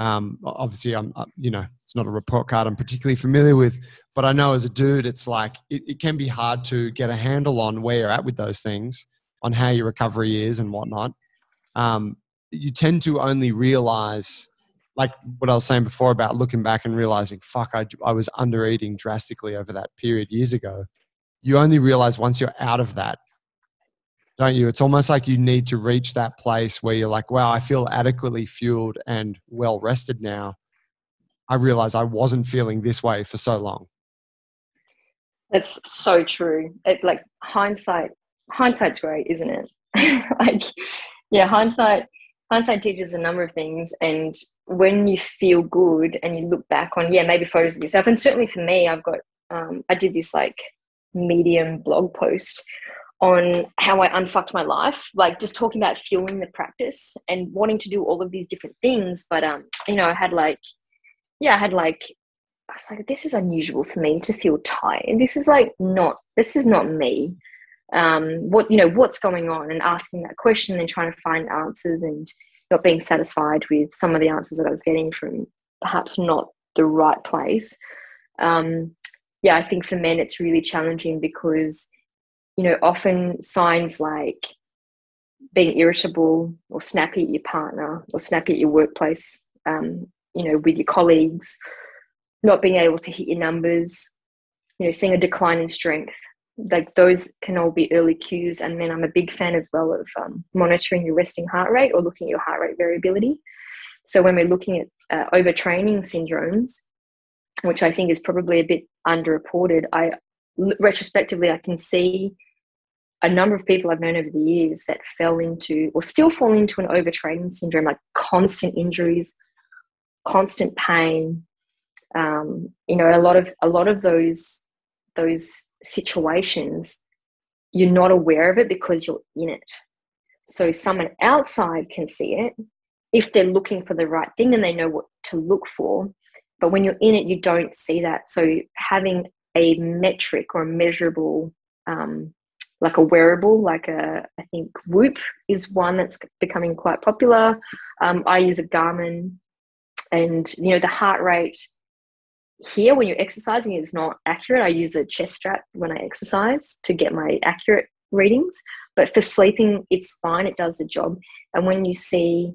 um, obviously, I'm uh, you know it's not a report card I'm particularly familiar with, but I know as a dude, it's like it, it can be hard to get a handle on where you're at with those things, on how your recovery is and whatnot. Um, you tend to only realize, like what I was saying before about looking back and realizing, fuck, I, I was under eating drastically over that period years ago. You only realize once you're out of that don't you? It's almost like you need to reach that place where you're like, wow, I feel adequately fueled and well rested now. I realize I wasn't feeling this way for so long. That's so true. It like hindsight, hindsight's great, isn't it? like, yeah, hindsight, hindsight teaches a number of things. And when you feel good and you look back on, yeah, maybe photos of yourself, and certainly for me, I've got, um, I did this like medium blog post on how I unfucked my life, like just talking about fueling the practice and wanting to do all of these different things. But um, you know, I had like, yeah, I had like, I was like, this is unusual for me to feel tired. This is like not, this is not me. Um, what you know, what's going on, and asking that question and trying to find answers and not being satisfied with some of the answers that I was getting from perhaps not the right place. Um, yeah, I think for men it's really challenging because you know, often signs like being irritable or snappy at your partner or snappy at your workplace, um, you know, with your colleagues, not being able to hit your numbers, you know, seeing a decline in strength. Like those can all be early cues. And then I'm a big fan as well of um, monitoring your resting heart rate or looking at your heart rate variability. So when we're looking at uh, overtraining syndromes, which I think is probably a bit underreported, I retrospectively I can see a number of people I've known over the years that fell into or still fall into an overtraining syndrome, like constant injuries, constant pain. Um, you know, a lot of a lot of those those situations, you're not aware of it because you're in it. So someone outside can see it if they're looking for the right thing and they know what to look for. But when you're in it, you don't see that. So having a metric or a measurable um, like a wearable, like a I think Whoop is one that's becoming quite popular. Um, I use a Garmin, and you know the heart rate here when you're exercising is not accurate. I use a chest strap when I exercise to get my accurate readings, but for sleeping, it's fine. It does the job. And when you see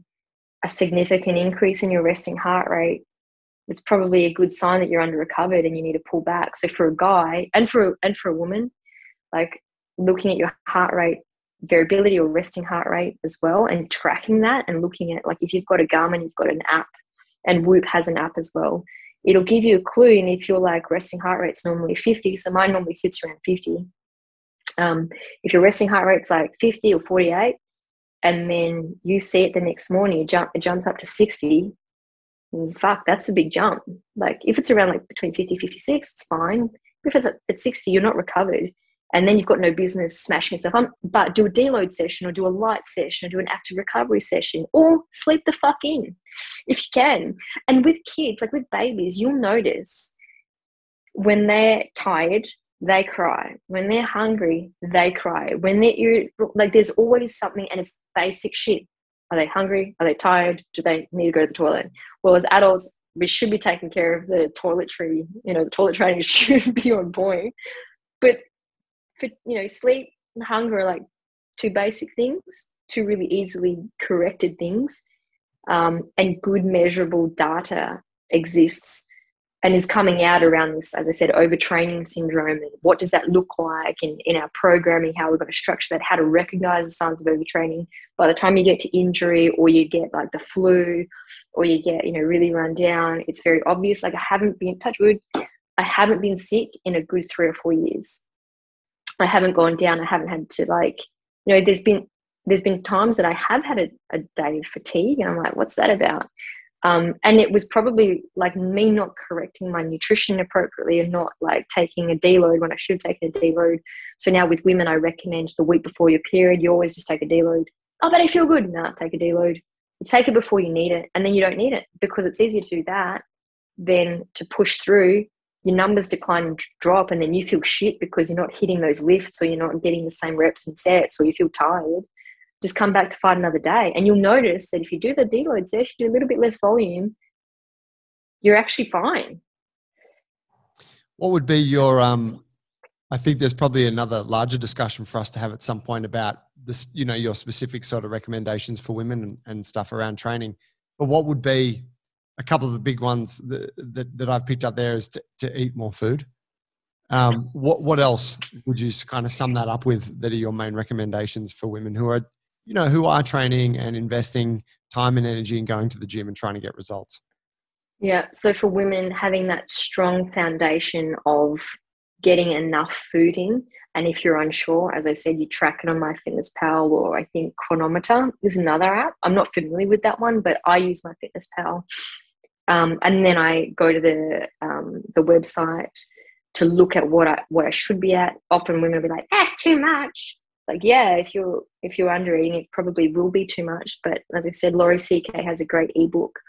a significant increase in your resting heart rate, it's probably a good sign that you're under recovered and you need to pull back. So for a guy and for and for a woman, like looking at your heart rate variability or resting heart rate as well and tracking that and looking at like if you've got a Garmin, you've got an app and Whoop has an app as well. It'll give you a clue. And if you're like resting heart rate's normally 50, so mine normally sits around 50. Um, if your resting heart rate's like 50 or 48, and then you see it the next morning, it, jump, it jumps up to 60, fuck, that's a big jump. Like if it's around like between 50, 56, it's fine. If it's at 60, you're not recovered and then you've got no business smashing yourself up. But do a deload session or do a light session or do an active recovery session or sleep the fuck in if you can. And with kids, like with babies, you'll notice when they're tired, they cry. When they're hungry, they cry. When they're like, there's always something, and it's basic shit. Are they hungry? Are they tired? Do they need to go to the toilet? Well, as adults, we should be taking care of the toiletry. You know, the toilet training should be on point. But for you know sleep and hunger are like two basic things two really easily corrected things um, and good measurable data exists and is coming out around this as i said overtraining syndrome and what does that look like in, in our programming how we're going to structure that how to recognize the signs of overtraining. By the time you get to injury or you get like the flu or you get you know really run down it's very obvious. Like i haven't been touch wood i haven't been sick in a good three or four years I haven't gone down. I haven't had to like, you know, there's been there's been times that I have had a, a day of fatigue, and I'm like, what's that about? Um, and it was probably like me not correcting my nutrition appropriately and not like taking a deload when I should have taken a deload. So now with women, I recommend the week before your period, you always just take a deload. Oh, but I feel good. Nah, take a deload. You take it before you need it, and then you don't need it because it's easier to do that than to push through your numbers decline and drop and then you feel shit because you're not hitting those lifts or you're not getting the same reps and sets or you feel tired just come back to fight another day. And you'll notice that if you do the deload session do a little bit less volume you're actually fine. What would be your um i think there's probably another larger discussion for us to have at some point about this you know your specific sort of recommendations for women and, and stuff around training. But what would be a couple of the big ones that, that, that I've picked up there is to, to eat more food. Um, what what else would you kind of sum that up with? That are your main recommendations for women who are, you know, who are training and investing time and energy in going to the gym and trying to get results? Yeah. So for women, having that strong foundation of getting enough food in, and if you're unsure, as I said, you track it on MyFitnessPal or I think Cronometer is another app. I'm not familiar with that one, but I use MyFitnessPal um, and then I go to the um, the website to look at what I what I should be at. Often women will be like, "That's too much." Like, yeah, if you're if you're under eating, it probably will be too much. But as I've said, Laurie CK has a great ebook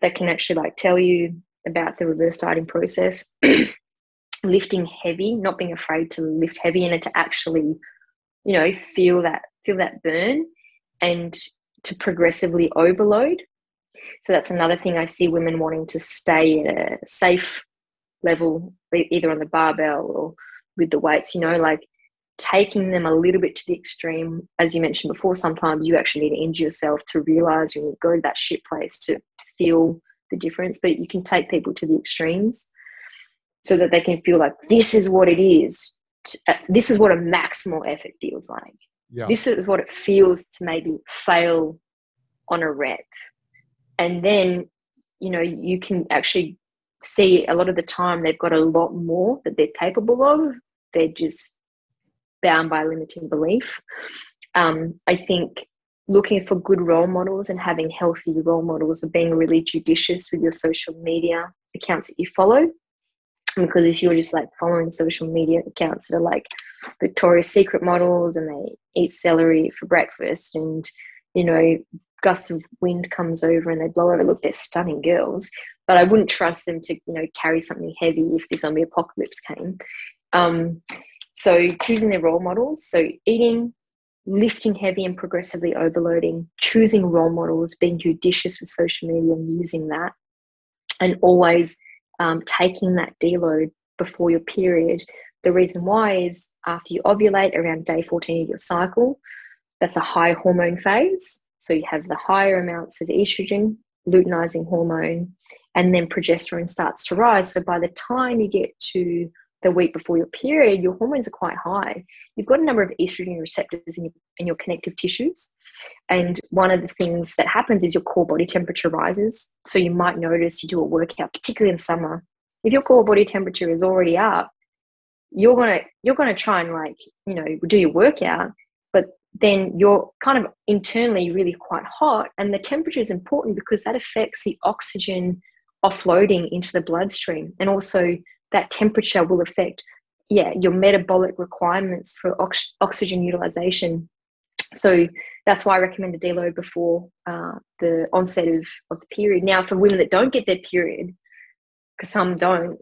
that can actually like tell you about the reverse dieting process, lifting heavy, not being afraid to lift heavy, and to actually, you know, feel that feel that burn, and to progressively overload so that's another thing I see women wanting to stay at a safe level, either on the barbell or with the weights, you know, like taking them a little bit to the extreme. As you mentioned before, sometimes you actually need to injure yourself to realize you need to go to that shit place to, to feel the difference, but you can take people to the extremes so that they can feel like this is what it is. Uh, this is what a maximal effort feels like. Yeah. This is what it feels to maybe fail on a rep and then you know you can actually see a lot of the time they've got a lot more that they're capable of. They're just bound by limiting belief. Um, i think looking for good role models and having healthy role models of being really judicious with your social media accounts that you follow. Because if you're just like following social media accounts that are like Victoria's Secret models and they eat celery for breakfast and you know gust of wind comes over and they blow over, look, they're stunning girls. But I wouldn't trust them to, you know, carry something heavy if the zombie apocalypse came. Um, so choosing their role models. So eating, lifting heavy and progressively overloading, choosing role models, being judicious with social media and using that, and always um, taking that deload before your period. The reason why is after you ovulate around day 14 of your cycle, that's a high hormone phase. So you have the higher amounts of estrogen, luteinizing hormone, and then progesterone starts to rise. So by the time you get to the week before your period, your hormones are quite high. You've got a number of estrogen receptors in your, in your connective tissues. And one of the things that happens is your core body temperature rises. So you might notice you do a workout, particularly in summer. If your core body temperature is already up, you're gonna you're gonna try and like you know do your workout, but then you're kind of internally really quite hot, and the temperature is important because that affects the oxygen offloading into the bloodstream, and also that temperature will affect yeah your metabolic requirements for ox- oxygen utilization. So that's why i recommend a deload before uh, the onset of, of the period. Now for women that don't get their period because some don't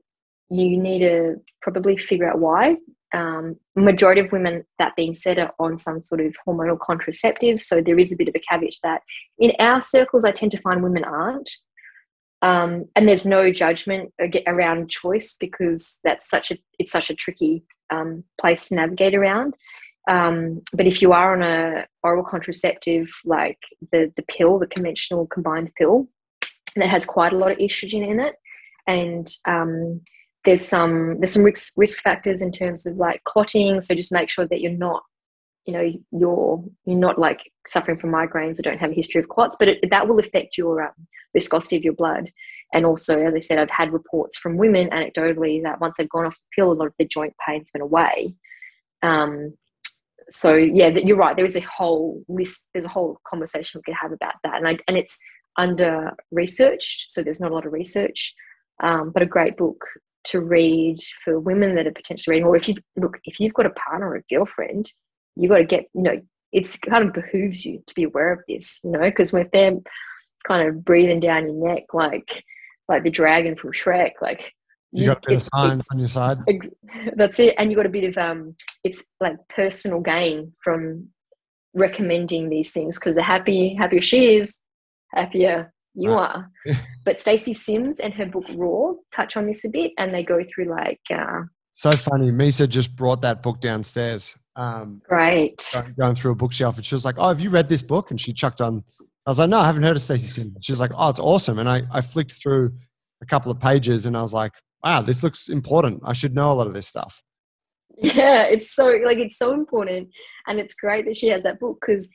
you need to probably figure out why um, majority of women that being said are on some sort of hormonal contraceptive. So there is a bit of a caveat to that. In our circles i tend to find women aren't. Um, and there's no judgment around choice because that's such a it's such a tricky um, place to navigate around. Um, but if you are on a oral contraceptive like the the pill the conventional combined pill that has quite a lot of estrogen in it. And um, there's some there's some risk risk factors in terms of like clotting so just make sure that you're not you know you're you're not like suffering from migraines or don't have a history of clots but it, that will affect your um, viscosity of your blood. And also as i said i've had reports from women anecdotally that once they've gone off the pill a lot of the joint pains went away. Um, so yeah you're right there is a whole list there's a whole conversation we could have about that. And I, and it's under researched so there's not a lot of research um, but a great book to read for women that are potentially reading or if you look if you've got a partner or a girlfriend you've got to get you know it's kind of behooves you to be aware of this you know because if they're kind of breathing down your neck like like the dragon from Shrek like you, you got a bit of science on your side. that's it and you got a bit of um it's like personal gain from recommending these things because the happy happier she is happier you right. are but Stacy Sims and her book ROAR touch on this a bit and they go through like uh, so funny misa just brought that book downstairs um, right. Going through a bookshelf, and she was like, "Oh, have you read this book?" And she chucked on. I was like, "No, I haven't heard of Stacy Sims." She's like, "Oh, it's awesome." And I, I flicked through a couple of pages, and I was like, "Wow, this looks important. I should know a lot of this stuff." Yeah, it's so like it's so important, and it's great that she has that book because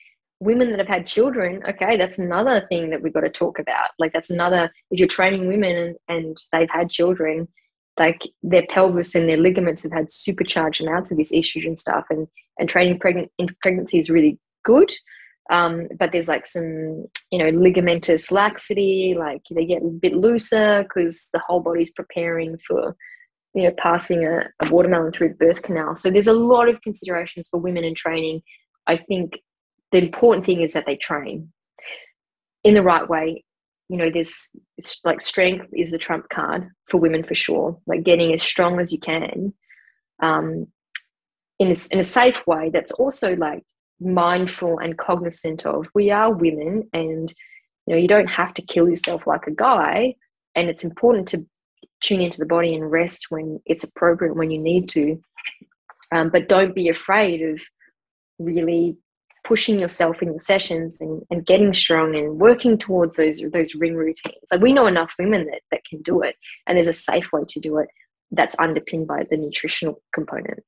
women that have had children, okay, that's another thing that we've got to talk about. Like that's another if you're training women and, they've had children, like their pelvis and their ligaments have had supercharged amounts of this estrogen stuff and and training pregnant in pregnancy is really good. Um, but there's like some you know ligamentous laxity like they get a bit looser because the whole body's preparing for you know passing a, a watermelon through the birth canal. So there's a lot of considerations for women in training. I think the important thing is that they train in the right way. You know there's like strength is the trump card for women for sure. Like getting as strong as you can um, in a, in a safe way that's also like mindful and cognizant of we are women and you know you don't have to kill yourself like a guy. And it's important to tune into the body and rest when it's appropriate when you need to. Um, but don't be afraid of really pushing yourself in your sessions and, and getting strong and working towards those those ring routines. Like we know enough women that, that can do it and there's a safe way to do it that's underpinned by the nutritional component.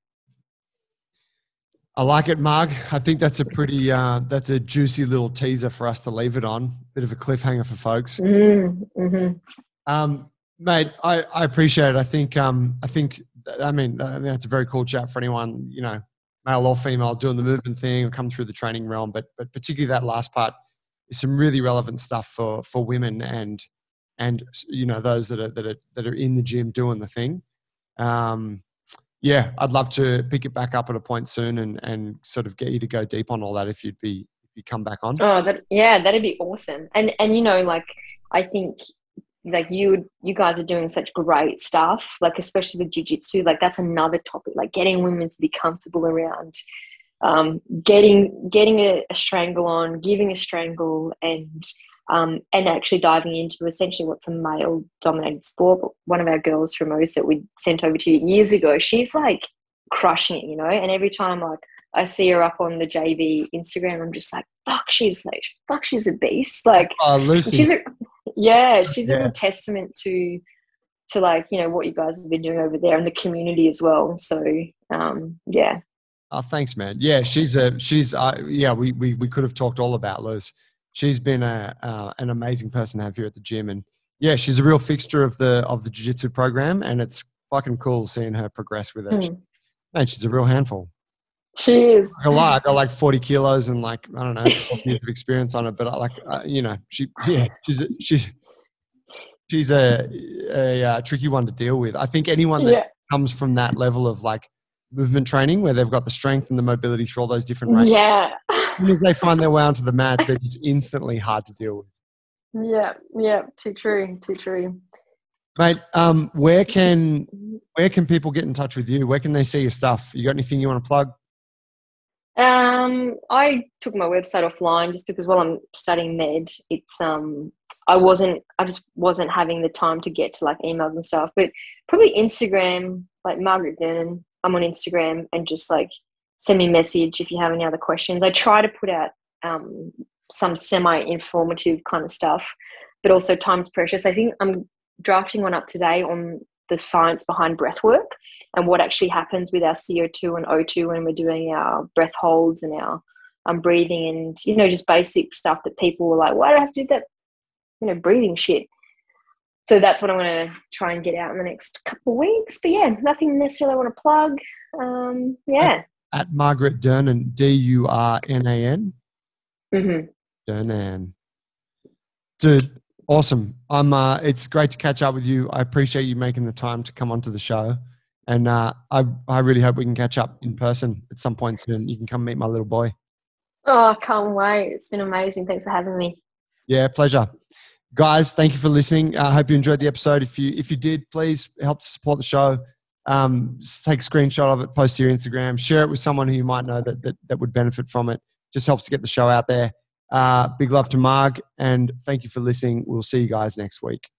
I like it, Marg. I think that's a pretty uh, that's a juicy little teaser for us to leave it on. Bit of a cliffhanger for folks. Mm-hmm. mm-hmm. Um, mate, I, I appreciate it. I think um, I think I mean that's a very cool chat for anyone you know male or female doing the movement thing or come through the training realm. But but particularly that last part is some really relevant stuff for for women and and you know those that are that are that are in the gym doing the thing. Um, yeah, I'd love to pick it back up at a point soon and and sort of get you to go deep on all that if you'd be if you come back on. Oh, that yeah, that'd be awesome. And and you know, like I think like you you guys are doing such great stuff like especially with jiu-jitsu like that's another topic like getting women to be comfortable around um, getting getting a, a, strangle on giving a strangle and um, and actually diving into essentially what's a male dominated sport. But one of our girls from Oz that we sent over to you years ago she's like crushing it you know? And every time like I see her up on the JV Instagram I'm just like fuck she's like fuck she's a beast. Like oh, Lucy. she's a yeah she's yeah. a testament to to like you know what you guys have been doing over there and the community as well. So um, yeah. Oh, thanks, man. Yeah, she's a she's uh, yeah. We, we we could have talked all about Liz. She's been a uh, an amazing person to have here at the gym, and yeah, she's a real fixture of the of the jiu jitsu program, and it's fucking cool seeing her progress with it. Mm. Man, she's a real handful. She is. A lot. I got like 40 kilos and like, I don't know, years of experience on it. But I like, uh, you know, she, yeah, she's, she's, she's a, a, a, uh, tricky one to deal with. I think anyone that yeah. comes from that level of like movement training where they've got the strength and the mobility through all those different ranges. Yeah. as soon as they find their way onto the mats, they're just instantly hard to deal with. Yeah. Yeah. Too true. Too true. Mate, um, where can where can people get in touch with you? Where can they see your stuff? You got anything you want to plug? Um, I took my website offline just because while I'm studying med, it's um, I wasn't, I just wasn't having the time to get to like emails and stuff. But probably Instagram, like Margaret Durnan. I'm on Instagram and just like send me a message if you have any other questions. I try to put out um, some semi-informative kind of stuff, but also time's precious. I think I'm drafting one up today on the science behind breath work and what actually happens with our CO2 and O2 when we're doing our breath holds and our um, breathing and, you know, just basic stuff that people were like, why do I have to do that, you know, breathing shit? So that's what I'm going to try and get out in the next couple of weeks. But yeah, nothing necessarily I want to plug. Um, yeah. At, at Margaret Durnan, D U R N A N. Mm-hmm. Durnan. Dude, Awesome. Um, uh, it's great to catch up with you. I appreciate you making the time to come onto the show. And uh, I, I really hope we can catch up in person at some point soon. You can come meet my little boy. Oh, I can't wait. It's been amazing. Thanks for having me. Yeah, pleasure. Guys, thank you for listening. I hope you enjoyed the episode. If you if you did, please help to support the show. Um, take a screenshot of it, post to your Instagram, share it with someone who you might know that, that, that would benefit from it. Just helps to get the show out there. Uh, big love to Marg, and thank you for listening. We'll see you guys next week.